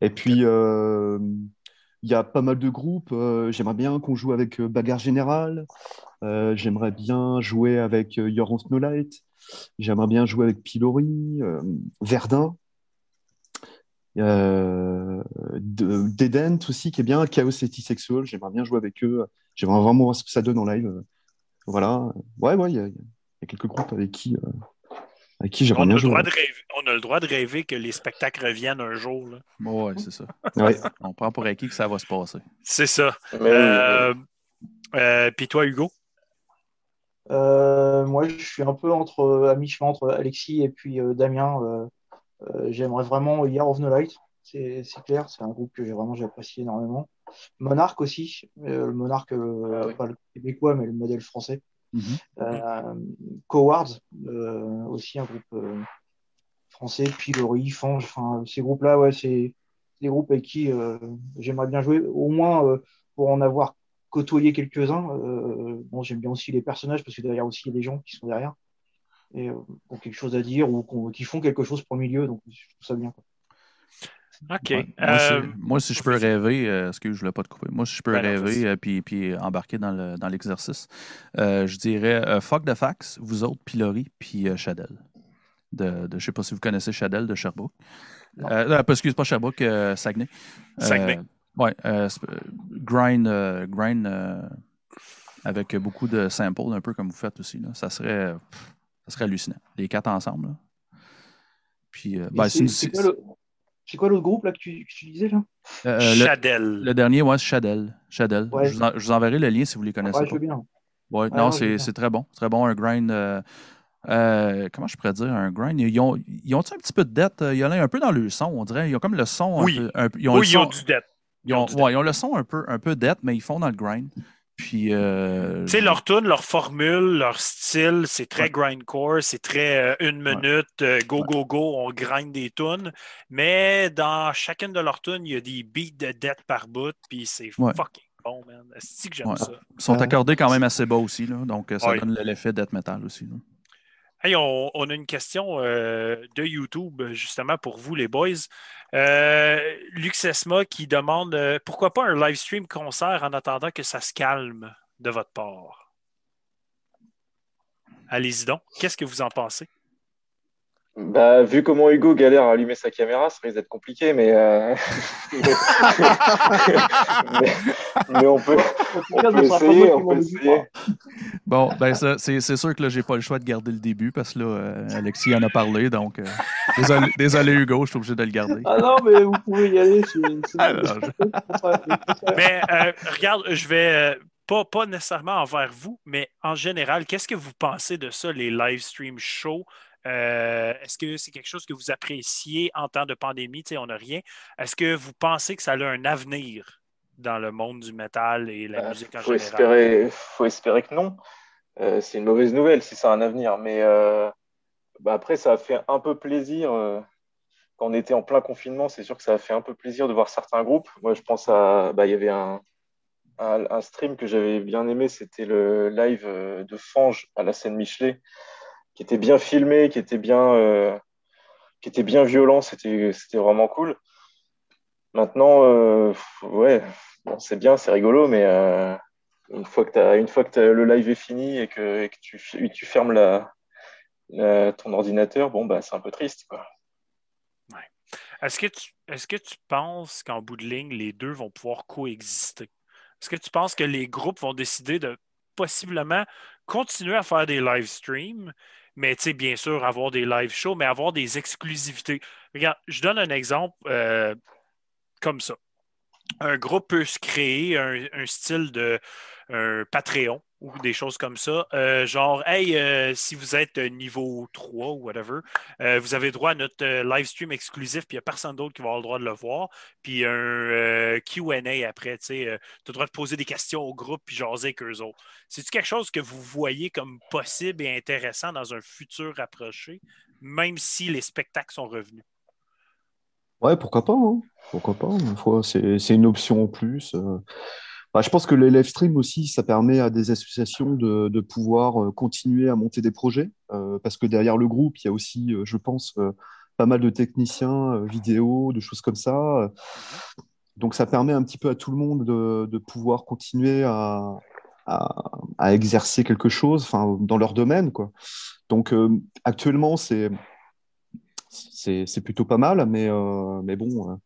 Et puis, euh, il y a pas mal de groupes. euh, j'aimerais bien qu'on joue avec euh, Bagarre Générale. J'aimerais bien jouer avec Your Light. J'aimerais bien jouer avec Pilori, Verdun. Euh, de- Dedent aussi, qui est bien. Chaos Sexual. J'aimerais bien jouer avec eux. J'aimerais vraiment voir ce que ça donne en live. Voilà. Ouais, ouais, il y a, quelques groupes avec qui, avec qui j'aimerais On a, bien le jouer? droit de rêver, on a le droit de rêver que les spectacles reviennent un jour. là. Ouais, c'est ça. Ouais. On prend pour acquis que ça va se passer. C'est ça. Mais oui, Euh, euh, Puis toi, Hugo? Euh, moi, je suis un peu entre, à mi-chemin entre Alexis et puis euh, Damien. Euh, euh, j'aimerais vraiment Year of the Light, c'est clair, c'est un groupe que j'ai vraiment apprécié énormément. Monarch aussi, euh, le Monarch, euh, Ah oui. pas le québécois, mais le modèle français. Mhm. Euh, Cowards, euh, aussi un groupe euh, français, Pilori, Fange, enfin, ces groupes-là, ouais, c'est des groupes avec qui j'aimerais bien jouer, au moins pour en avoir côtoyé quelques-uns. J'aime bien aussi les personnages parce que derrière aussi il y a des gens qui sont derrière et ont quelque chose à dire ou qui font quelque chose pour le milieu, donc je trouve ça bien. OK. Ouais. Moi, Euh, si- moi, si je peux rêver, euh, excuse, je ne voulais pas te couper. Moi, si je peux Ben non, rêver euh, puis, puis embarquer dans le- dans l'exercice, euh, je dirais euh, Fuck the Fax, vous autres, Pilori, puis euh, Shadel. De, de- je ne sais pas si vous connaissez Shadel de Sherbrooke. Non. Euh, non, pas- excuse, pas Sherbrooke, euh, Saguenay. Saguenay. oui, grind, euh, grind euh, avec beaucoup de samples, un peu comme vous faites aussi. Là. Ça, serait, pff, ça serait hallucinant. Les quatre ensemble. là. Puis, euh, ben, c'est c'est- quoi l'autre groupe là que tu, que tu disais là? Euh, le- Chadel. le dernier, ouais, c'est Shadel. Shadel. Ouais. Je, vous en- je vous enverrai le lien si vous les connaissez Ouais, je veux bien. Ouais, Ouais, non, c'est très bon. C'est très bon, un grind. euh, euh, comment je pourrais dire un grind? Ils ont, ils ont un petit peu de dette? Il y en a un peu dans le son, on dirait. Ils ont comme le son Oui. un peu. un peu- ils ont Oui, ils ont du dette. ils ont- ont ouais, ils ont le son un peu, un peu dette, mais ils font dans le grind. Puis. euh, Tu sais, leur tune, leur formule, leur style, c'est très Ouais. grindcore, c'est très euh, une minute, euh, go, go, go, on grind des tunes. Mais dans chacune de leurs tunes, il y a des beats de dette par bout, puis c'est Ouais. fucking bon, man. C'est que j'aime Ouais. ça. Ils sont accordés quand même assez bas aussi, là, donc euh, ça Ouais. donne l'effet death metal aussi. là. On, a une question euh, de YouTube, justement, pour vous, les boys. Euh, Lux Esma qui demande euh, pourquoi pas un live stream concert en attendant que ça se calme de votre part? Allez-y donc. Qu'est-ce que vous en pensez? Bah, vu comment Hugo galère à allumer sa caméra, ça risque d'être compliqué, mais, euh, (laughs) mais, mais on peut, on peut essayer, on peut essayer. Bon, ben ça, c'est c'est sûr que là, j'ai pas le choix de garder le début parce que là, euh, Alexis en a parlé, donc euh, désolé, désolé, Hugo, je suis obligé de le garder. Ah non, mais vous pouvez y aller. Ah, Mais euh, regarde, je vais pas, pas nécessairement envers vous, mais en général, qu'est-ce que vous pensez de ça, les live stream shows? Euh, Est-ce que c'est quelque chose que vous appréciez en temps de pandémie? Tu sais, on n'a rien. Est-ce que vous pensez que ça a un avenir dans le monde du métal et la Bah, musique en faut général? espérer, faut espérer que non. Euh, c'est une mauvaise nouvelle si ça a un avenir. Mais euh, bah après, ça a fait un peu plaisir. quand on était en plein confinement, c'est sûr que ça a fait un peu plaisir de voir certains groupes. Moi, je pense à. Bah, il y avait un, un, un stream que j'avais bien aimé, c'était le live de Fange à la scène Michelet, qui était bien filmé, qui était bien, euh, qui était bien violent. C'était vraiment cool. Maintenant, euh, ouais, c'est bien, c'est rigolo, mais euh, une fois que, une fois que le live est fini et que, tu, tu fermes la- ton ordinateur, bon, bah, c'est un peu triste. Quoi. Est-ce que, tu, est-ce que tu penses qu'en bout de ligne, les deux vont pouvoir coexister? Est-ce que tu penses que les groupes vont décider de possiblement continuer à faire des live streams, mais tu sais, bien sûr, avoir des live shows, mais avoir des exclusivités? Regarde, je donne un exemple euh, comme ça. Un groupe peut se créer un, style de, un Patreon ou des choses comme ça. Euh, genre, hey, euh, si vous êtes niveau 3 ou whatever, euh, vous avez droit à notre live stream exclusif, puis il n'y a personne d'autre qui va avoir le droit de le voir. Puis un QA après, tu sais, tu as le droit de poser des questions au groupe, puis jaser avec eux autres. C'est-tu quelque chose que vous voyez comme possible et intéressant dans un futur rapproché, même si les spectacles sont revenus? Ouais, pourquoi pas, hein. Pourquoi pas, c'est une option en plus. Bah, je pense que les live streams aussi, ça permet à des associations de, pouvoir euh, continuer à monter des projets, euh, parce que derrière le groupe, il y a aussi, euh, je pense, pas mal de techniciens vidéo, de choses comme ça. Donc ça permet un petit peu à tout le monde de, pouvoir continuer à, exercer quelque chose dans leur domaine. Quoi. Donc actuellement, c'est plutôt pas mal, mais, mais bon,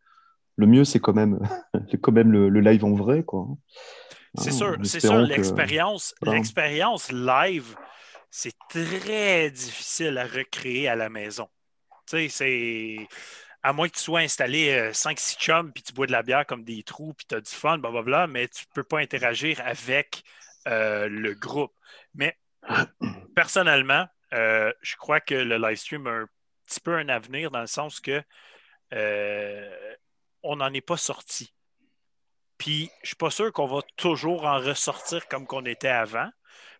le mieux, c'est quand même, (laughs) quand même le, live en vrai. quoi. C'est sûr, c'est sûr, l'expérience, l'expérience live, c'est très difficile à recréer à la maison. Tu sais, c'est. À moins que tu sois installé 5-6 euh, chums, puis tu bois de la bière comme des trous, puis tu as du fun, blablabla, mais tu ne peux pas interagir avec euh, le groupe. Mais personnellement, euh, je crois que le live stream a un petit peu un avenir dans le sens que on n'en est pas sorti. Puis, je suis pas sûr qu'on va toujours en ressortir comme qu'on était avant.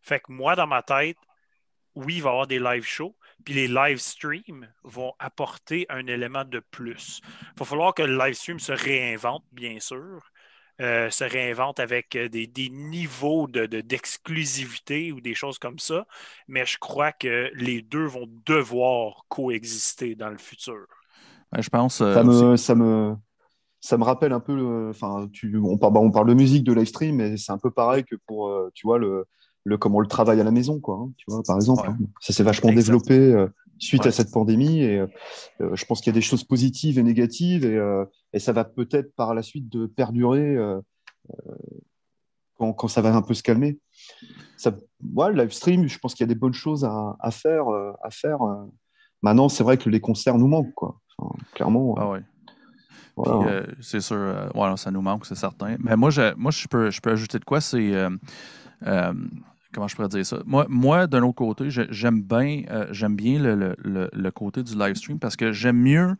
Fait que moi, dans ma tête, oui, il va y avoir des live shows, puis les live streams vont apporter un élément de plus. Il va falloir que le live stream se réinvente, bien sûr, euh, se réinvente avec euh, des, niveaux d'exclusivité de, ou des choses comme ça, mais je crois que les deux vont devoir coexister dans le futur. je pense. Euh, ça, me, ça, me, ça me rappelle un peu, enfin, on, parle, on parle de musique, de live stream, mais c'est un peu pareil que pour, euh, tu vois, le, le, comment le travail à la maison, quoi, hein, tu vois, par exemple. Hein. Ça s'est vachement développé euh, suite à cette pandémie et euh, je pense qu'il y a des choses positives et négatives et, et ça va peut-être par la suite de perdurer quand, quand, ça va un peu se calmer. Ça, ouais, le live stream, je pense qu'il y a des bonnes choses à, à faire. à faire. Maintenant, c'est vrai que les concerts nous manquent, quoi. clairement. Ah ouais. Euh, c'est sûr, euh, ça nous manque, c'est certain. Mais moi, je, moi je, peux, je peux ajouter de quoi, c'est. Euh, comment je pourrais dire ça? Moi, moi d'un autre côté, j'aime bien, j'aime bien le, le, côté du live stream parce que j'aime mieux,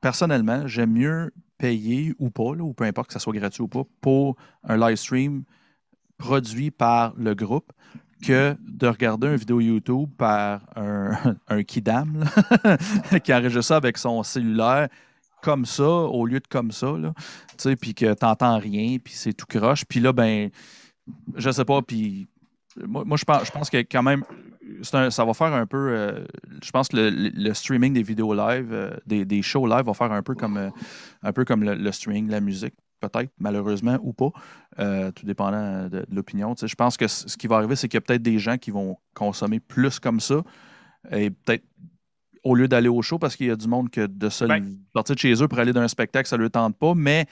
personnellement, j'aime mieux payer ou pas, ou peu importe que ça soit gratuit ou pas, pour un live stream produit par le groupe que de regarder une vidéo YouTube par un, (laughs) un kidam (laughs) qui enregistre ça avec son cellulaire comme ça au lieu de comme ça, là, puis que tu n'entends rien, puis c'est tout croche. Puis là, ben, je sais pas, puis moi, moi je, pense, je pense que quand même, ça va faire un peu, euh, je pense que le, streaming des vidéos live, euh, des, shows live va faire un peu comme, euh, un peu comme le, streaming de la musique peut-être, malheureusement, ou pas, tout dépendant de, de l'opinion. Je pense que ce qui va arriver, c'est qu'il y a peut-être des gens qui vont consommer plus comme ça, et peut-être au lieu d'aller au show parce qu'il y a du monde que de seul ben sortir de chez eux pour aller dans un spectacle, ça ne leur tente pas, mais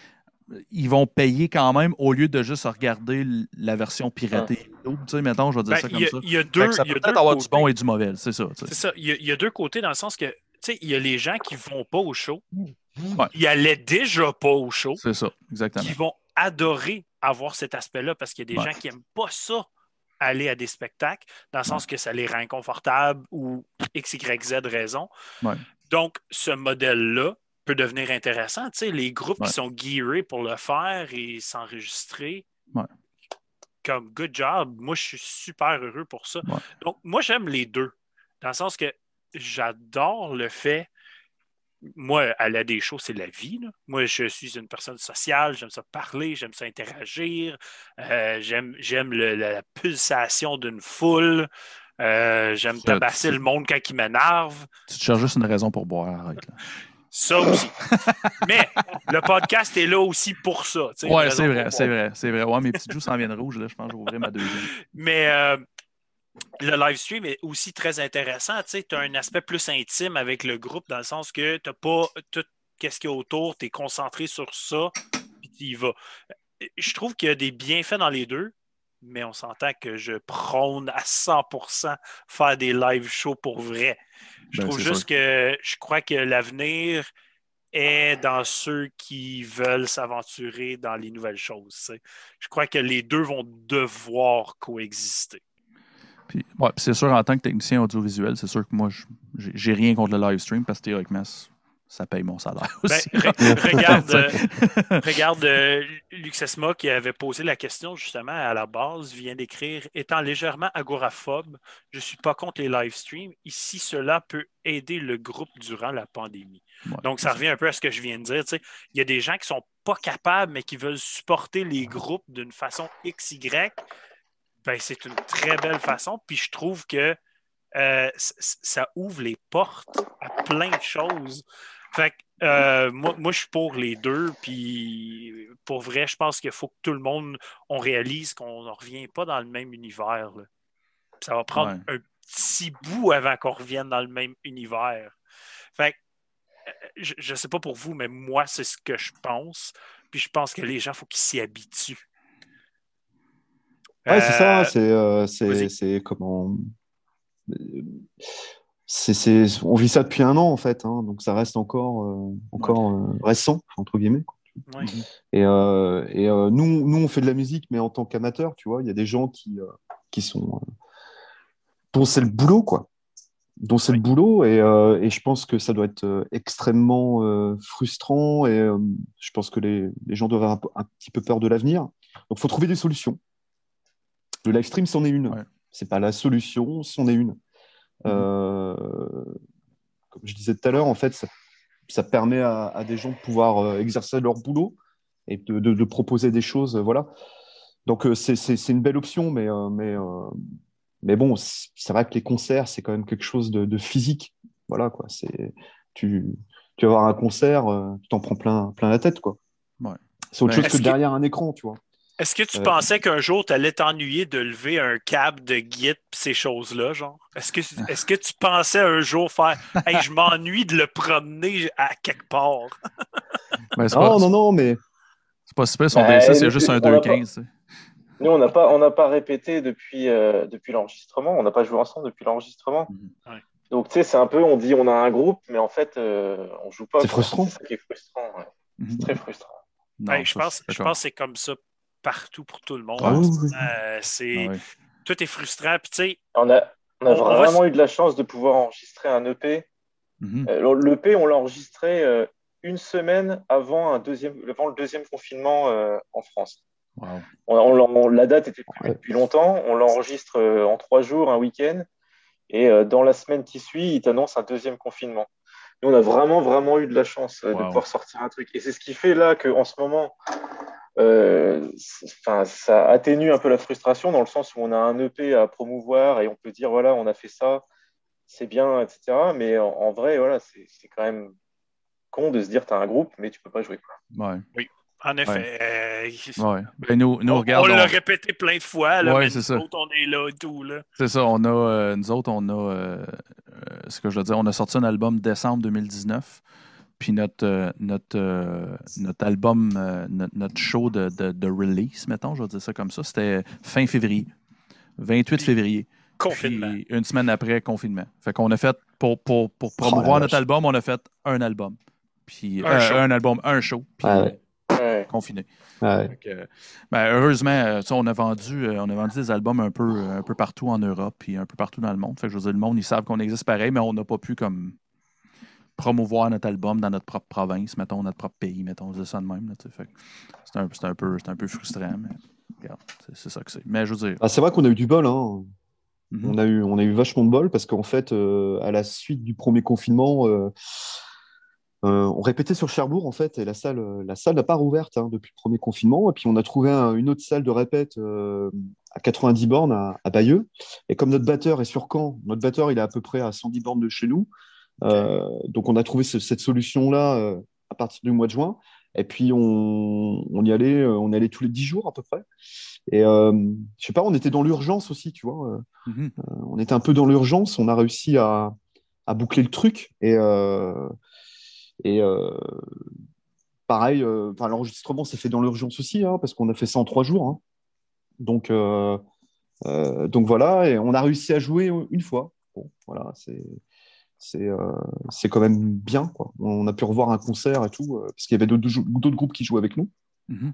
ils vont payer quand même au lieu de juste regarder la version piratée. Tu sais, mettons, je vais dire ben, ça comme ça. Il y a deux. Ça peut peut-être avoir du bon et du mauvais, c'est ça. C'est ça. Il y, a, deux côtés dans le sens que, tu sais, il y a les gens qui ne vont pas au show. Ils allaient déjà pas au show. C'est ça, exactement. Qui vont adorer avoir cet aspect-là parce qu'il y a des gens qui n'aiment pas ça aller à des spectacles, dans le sens que ça les rend inconfortables ou X, Y, Z raison. Donc, ce modèle-là peut devenir intéressant. Tu sais, les groupes qui sont gearés pour le faire et s'enregistrer, comme good job, moi, je suis super heureux pour ça. Donc, moi, j'aime les deux, dans le sens que j'adore le fait moi, à des shows, c'est la vie. Moi, je suis une personne sociale, j'aime ça parler, j'aime ça interagir, euh, j'aime la pulsation d'une foule, euh, j'aime tabasser le monde quand il m'énerve. Tu te cherches juste une raison pour boire, arrête. Ça aussi. Mais le podcast est là aussi pour ça. Oui, c'est vrai, c'est vrai, c'est vrai. Ouais, mes petits joues s'en viennent rouges, là, je pense que ouvrir ma deuxième. Mais euh, le live stream est aussi très intéressant. Tu as un aspect plus intime avec le groupe dans le sens que tu n'as pas tout ce qu'il y a autour, tu es concentré sur ça, puis tu y vas. Je trouve qu'il y a des bienfaits dans les deux, mais on s'entend que je prône à 100% faire des live shows pour vrai. Je ben, trouve juste que je crois que l'avenir est dans ceux qui veulent s'aventurer dans les nouvelles choses. Je crois que les deux vont devoir coexister. Puis, ouais, c'est sûr, en tant que technicien audiovisuel, c'est sûr que moi, j'ai rien contre le live stream parce que théoriquement, ça paye mon salaire ben, (laughs) regarde, euh, regarde euh, Luxesma qui avait posé la question justement à la base, vient d'écrire Étant légèrement agoraphobe, je ne suis pas contre les live streams. Ici, cela peut aider le groupe durant la pandémie. Donc, ça revient un peu à ce que je viens de dire. Il y a des gens qui ne sont pas capables, mais qui veulent supporter les groupes d'une façon XY. Ben, c'est une très belle façon. Puis je trouve que euh, ça ouvre les portes à plein de choses. Fait euh, moi, moi, je suis pour les deux. Puis pour vrai, je pense qu'il faut que tout le monde, on réalise qu'on ne revient pas dans le même univers. Ça va prendre un petit bout avant qu'on revienne dans le même univers. Fait euh, je ne sais pas pour vous, mais moi, c'est ce que je pense. Puis je pense que les gens, il faut qu'ils s'y habituent. Ouais, c'est ça. C'est, c'est comment c'est, on vit ça depuis un an en fait, hein, donc ça reste encore, euh, encore euh, récent entre guillemets. Et, euh, et nous, nous, on fait de la musique, mais en tant qu'amateur, tu vois, il y a des gens qui, qui sont dont c'est le boulot, quoi. Dont c'est le boulot, et, et, je pense que ça doit être extrêmement frustrant, et je pense que les, les gens doivent avoir un, petit peu peur de l'avenir. Donc, il faut trouver des solutions. Le live stream, c'en est une. C'est pas la solution, c'en est une. Euh, comme je disais tout à l'heure, en fait, ça, permet à, des gens de pouvoir euh, exercer leur boulot et de, proposer des choses. voilà. Donc, euh, c'est une belle option, mais, mais, mais bon, c'est vrai que les concerts, c'est quand même quelque chose de, physique. Voilà, quoi. Tu, tu vas avoir un concert, tu t'en prends plein, plein la tête, quoi. C'est autre chose que derrière un écran, tu vois. Est-ce que tu pensais qu'un jour, tu allais t'ennuyer de lever un câble de Git ces choses-là, genre? Est-ce que, est que tu pensais un jour faire Hey, je m'ennuie de le promener à quelque part? (laughs) non, non, non, mais. C'est pas super, son ben, c'est juste un 2.15. Nous, on n'a pas, pas répété depuis, euh, depuis l'enregistrement. On n'a pas joué ensemble depuis l'enregistrement. Mhm. Donc, tu sais, c'est un peu, on dit on a un groupe, mais en fait, euh, on joue pas. C'est frustrant. C'est ça qui est frustrant. Mhm. C'est très frustrant. je, pense, je pense que c'est comme ça partout pour tout le monde. Euh, c'est, ah Tout est frustrant. on a, on a vraiment eu de la chance de pouvoir enregistrer un EP. Mhm. Euh, L'EP, on l'a enregistré euh, une semaine avant, un deuxième, avant le deuxième confinement en France. On, la date était prévue depuis longtemps. On l'enregistre en trois jours, un week-end. Et dans la semaine qui suit, il t'annonce un deuxième confinement. Nous, on a vraiment, vraiment eu de la chance de pouvoir sortir un truc. Et c'est ce qui fait là qu'en ce moment, euh, ça atténue un peu la frustration dans le sens où on a un EP à promouvoir et on peut dire voilà, on a fait ça, c'est bien, etc. Mais en, vrai, voilà, c'est quand même con de se dire tu as un groupe, mais tu peux pas jouer. Ouais. Oui. En effet. Euh, ben, nous, nous, on, on l'a répété plein de fois. Là, mais nous autres, on est là et tout. C'est ça. On a, euh, nous autres, on a, ce que je veux dire, on a sorti un album décembre 2019. Puis notre, euh, notre, euh, notre album, euh, notre, show de, de, release, mettons, je vais dire ça comme ça, c'était fin février. 28 février. Confinement. une semaine après, confinement. Fait qu'on a fait, pour, pour, pour oh, promouvoir notre album, on a fait un album. Puis un, album, un show. Puis confiné. ben, heureusement, on a, vendu, on a vendu des albums un peu, un peu partout en Europe puis un peu partout dans le monde. Fait que je veux dire, le monde, ils savent qu'on existe pareil, mais on n'a pas pu comme promouvoir notre album dans notre propre province, mettons, notre propre pays, mettons, c'est ça de même. C'est un, un, peu, un peu frustrant, mais c'est ça que c'est. Mais je veux dire. Ah, c'est vrai qu'on a eu du bol, hein. Mm-hmm. on, a eu, on a eu vachement de bol parce qu'en fait, euh, à la suite du premier confinement, euh, euh, on répétait sur Cherbourg en fait, et la salle, la salle n'a pas rouverte hein, depuis le premier confinement. Et puis on a trouvé une autre salle de répète à 90 bornes à, à, Bayeux. Et comme notre batteur est sur Caen, notre batteur il est à peu près à 110 bornes de chez nous. Euh, donc on a trouvé cette solution-là euh, à partir du mois de juin. Et puis on, y allait, euh, on allait tous les dix jours à peu près. Et je sais pas, on était dans l'urgence aussi, tu vois. Mhm. on était un peu dans l'urgence. On a réussi à, boucler le truc. Et, et pareil, l'enregistrement s'est fait dans l'urgence aussi, hein, parce qu'on a fait ça en trois jours. Hein. Donc, donc voilà, et on a réussi à jouer une fois. Bon, voilà, c'est c'est euh, c'est quand même bien. Quoi. On a pu revoir un concert et tout, euh, parce qu'il y avait d'autres groupes qui jouaient avec nous. Mhm.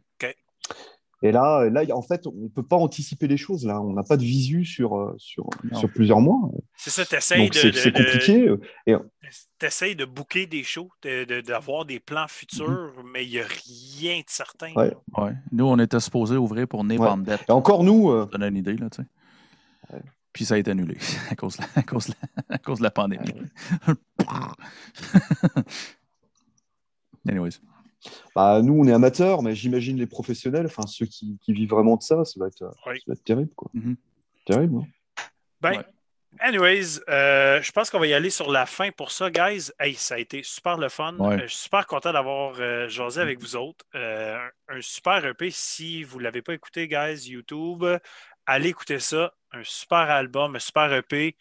Et là, là, en fait, on ne peut pas anticiper les choses. Là, on n'a pas de visu sur, euh, sur, plusieurs mois. C'est ça, tu essayes de, c'est de- c'est de- compliqué. Et t'essayes de booker des shows, de- de- d'avoir des plans futurs, mais il n'y a rien de certain. Ouais. Ouais. Nous, on était supposé ouvrir pour Napalm Death. Et encore nous, euh, Ça donne une idée, là, tu sais. Puis ça a été annulé (laughs) à cause, de la- à cause, de la- à cause de la pandémie. (laughs) Anyways. Bah, nous, on est amateurs, mais j'imagine les professionnels, enfin ceux qui, qui vivent vraiment de ça, ça va être, Oui. ça va être terrible. Quoi. Mhm. Terrible. hein. Ben, Ouais. anyways, euh, je pense qu'on va y aller sur la fin pour ça, guys. Hey, ça a été super le fun. Ouais. Euh, je suis super content d'avoir euh, jasé avec vous autres. Euh, un, un super EP. Si vous ne l'avez pas écouté, guys, YouTube, allez écouter ça. Un super album, un super EP.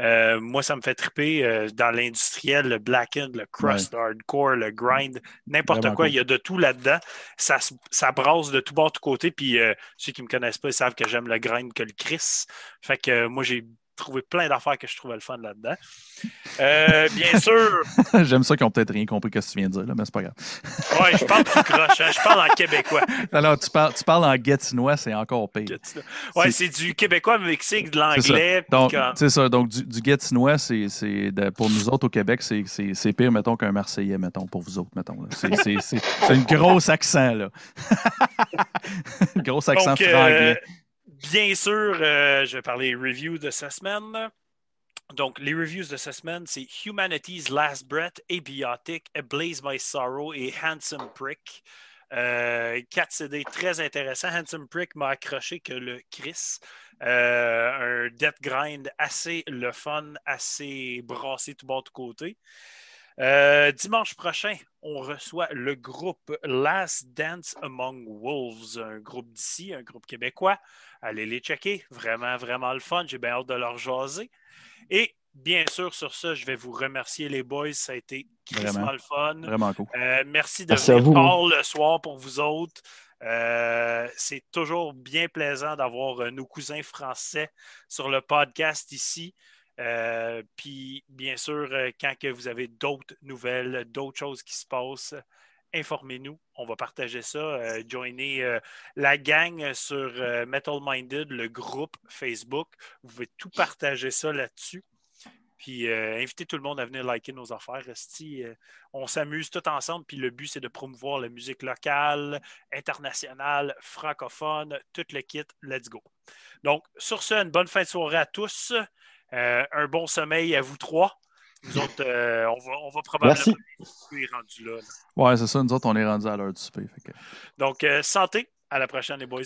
Euh, moi, ça me fait triper euh, dans l'industriel, le black end, le crust, le hardcore, le grind, n'importe quoi. cool. Il y a de tout là-dedans. Ça, ça brasse de tout bord, de tout côté. Puis euh, ceux qui ne me connaissent pas, ils savent que j'aime le grind que le Chris. Fait que moi, j'ai trouvé plein d'affaires que je trouvais le fun là-dedans. Euh, bien (laughs) sûr, (laughs) J'aime ça qu'ils ont peut-être rien compris ce que tu viens de dire, là, mais c'est pas grave. ouais, je parle tout croche, hein, je parle en québécois. (laughs) Alors, tu parles, tu parles en guetinois, c'est encore pire. Ouais, C'est- du québécois mixé de C'est ça. l'anglais. c'est ça. Donc, du, du c'est, de- pour nous autres au Québec, c'est, pire, mettons, qu'un Marseillais, mettons, pour vous autres, mettons. C'est, un gros accent, là. gros accent Donc, euh, franglais. Bien sûr, euh, je vais parler review de cette semaine. Donc, les reviews de cette semaine, c'est Humanity's Last Breath, Abiotic, Ablaze My Sorrow et Handsome Prick. Euh, 4 CD très intéressants. Handsome Prick m'a accroché que le Chris. Euh, un death grind assez le fun, assez brassé tout bord de côté. Euh, dimanche prochain, on reçoit le groupe Last Dance Among Wolves, un groupe d'ici, un groupe québécois. Allez les checker, vraiment, vraiment le fun. J'ai bien hâte de leur jaser. Et bien sûr, sur ça, je vais vous remercier les boys. Ça a été Vraiment. le fun. Vraiment cool. Euh, merci de Merci venir tard le soir pour vous autres. Euh, c'est toujours bien plaisant d'avoir nos cousins français sur le podcast ici. Euh, Puis, bien sûr, euh, quand que vous avez d'autres nouvelles, d'autres choses qui se passent, informez-nous. On va partager ça. Euh, joinez euh, la gang sur Metal Minded, le groupe Facebook. Vous pouvez tout partager ça là-dessus. Puis invitez tout le monde à venir liker nos affaires. On s'amuse tout ensemble. Puis le but, c'est de promouvoir la musique locale, internationale, francophone, tout le kit. Let's go. Donc, sur ce, une bonne fin de soirée à tous. Euh, un bon sommeil à vous trois. Nous autres, euh, on, va, on va probablement être rendu là, là. Ouais, c'est ça. Nous autres, on est rendus à l'heure du souper. que- Donc, euh, santé. À la prochaine, les boys.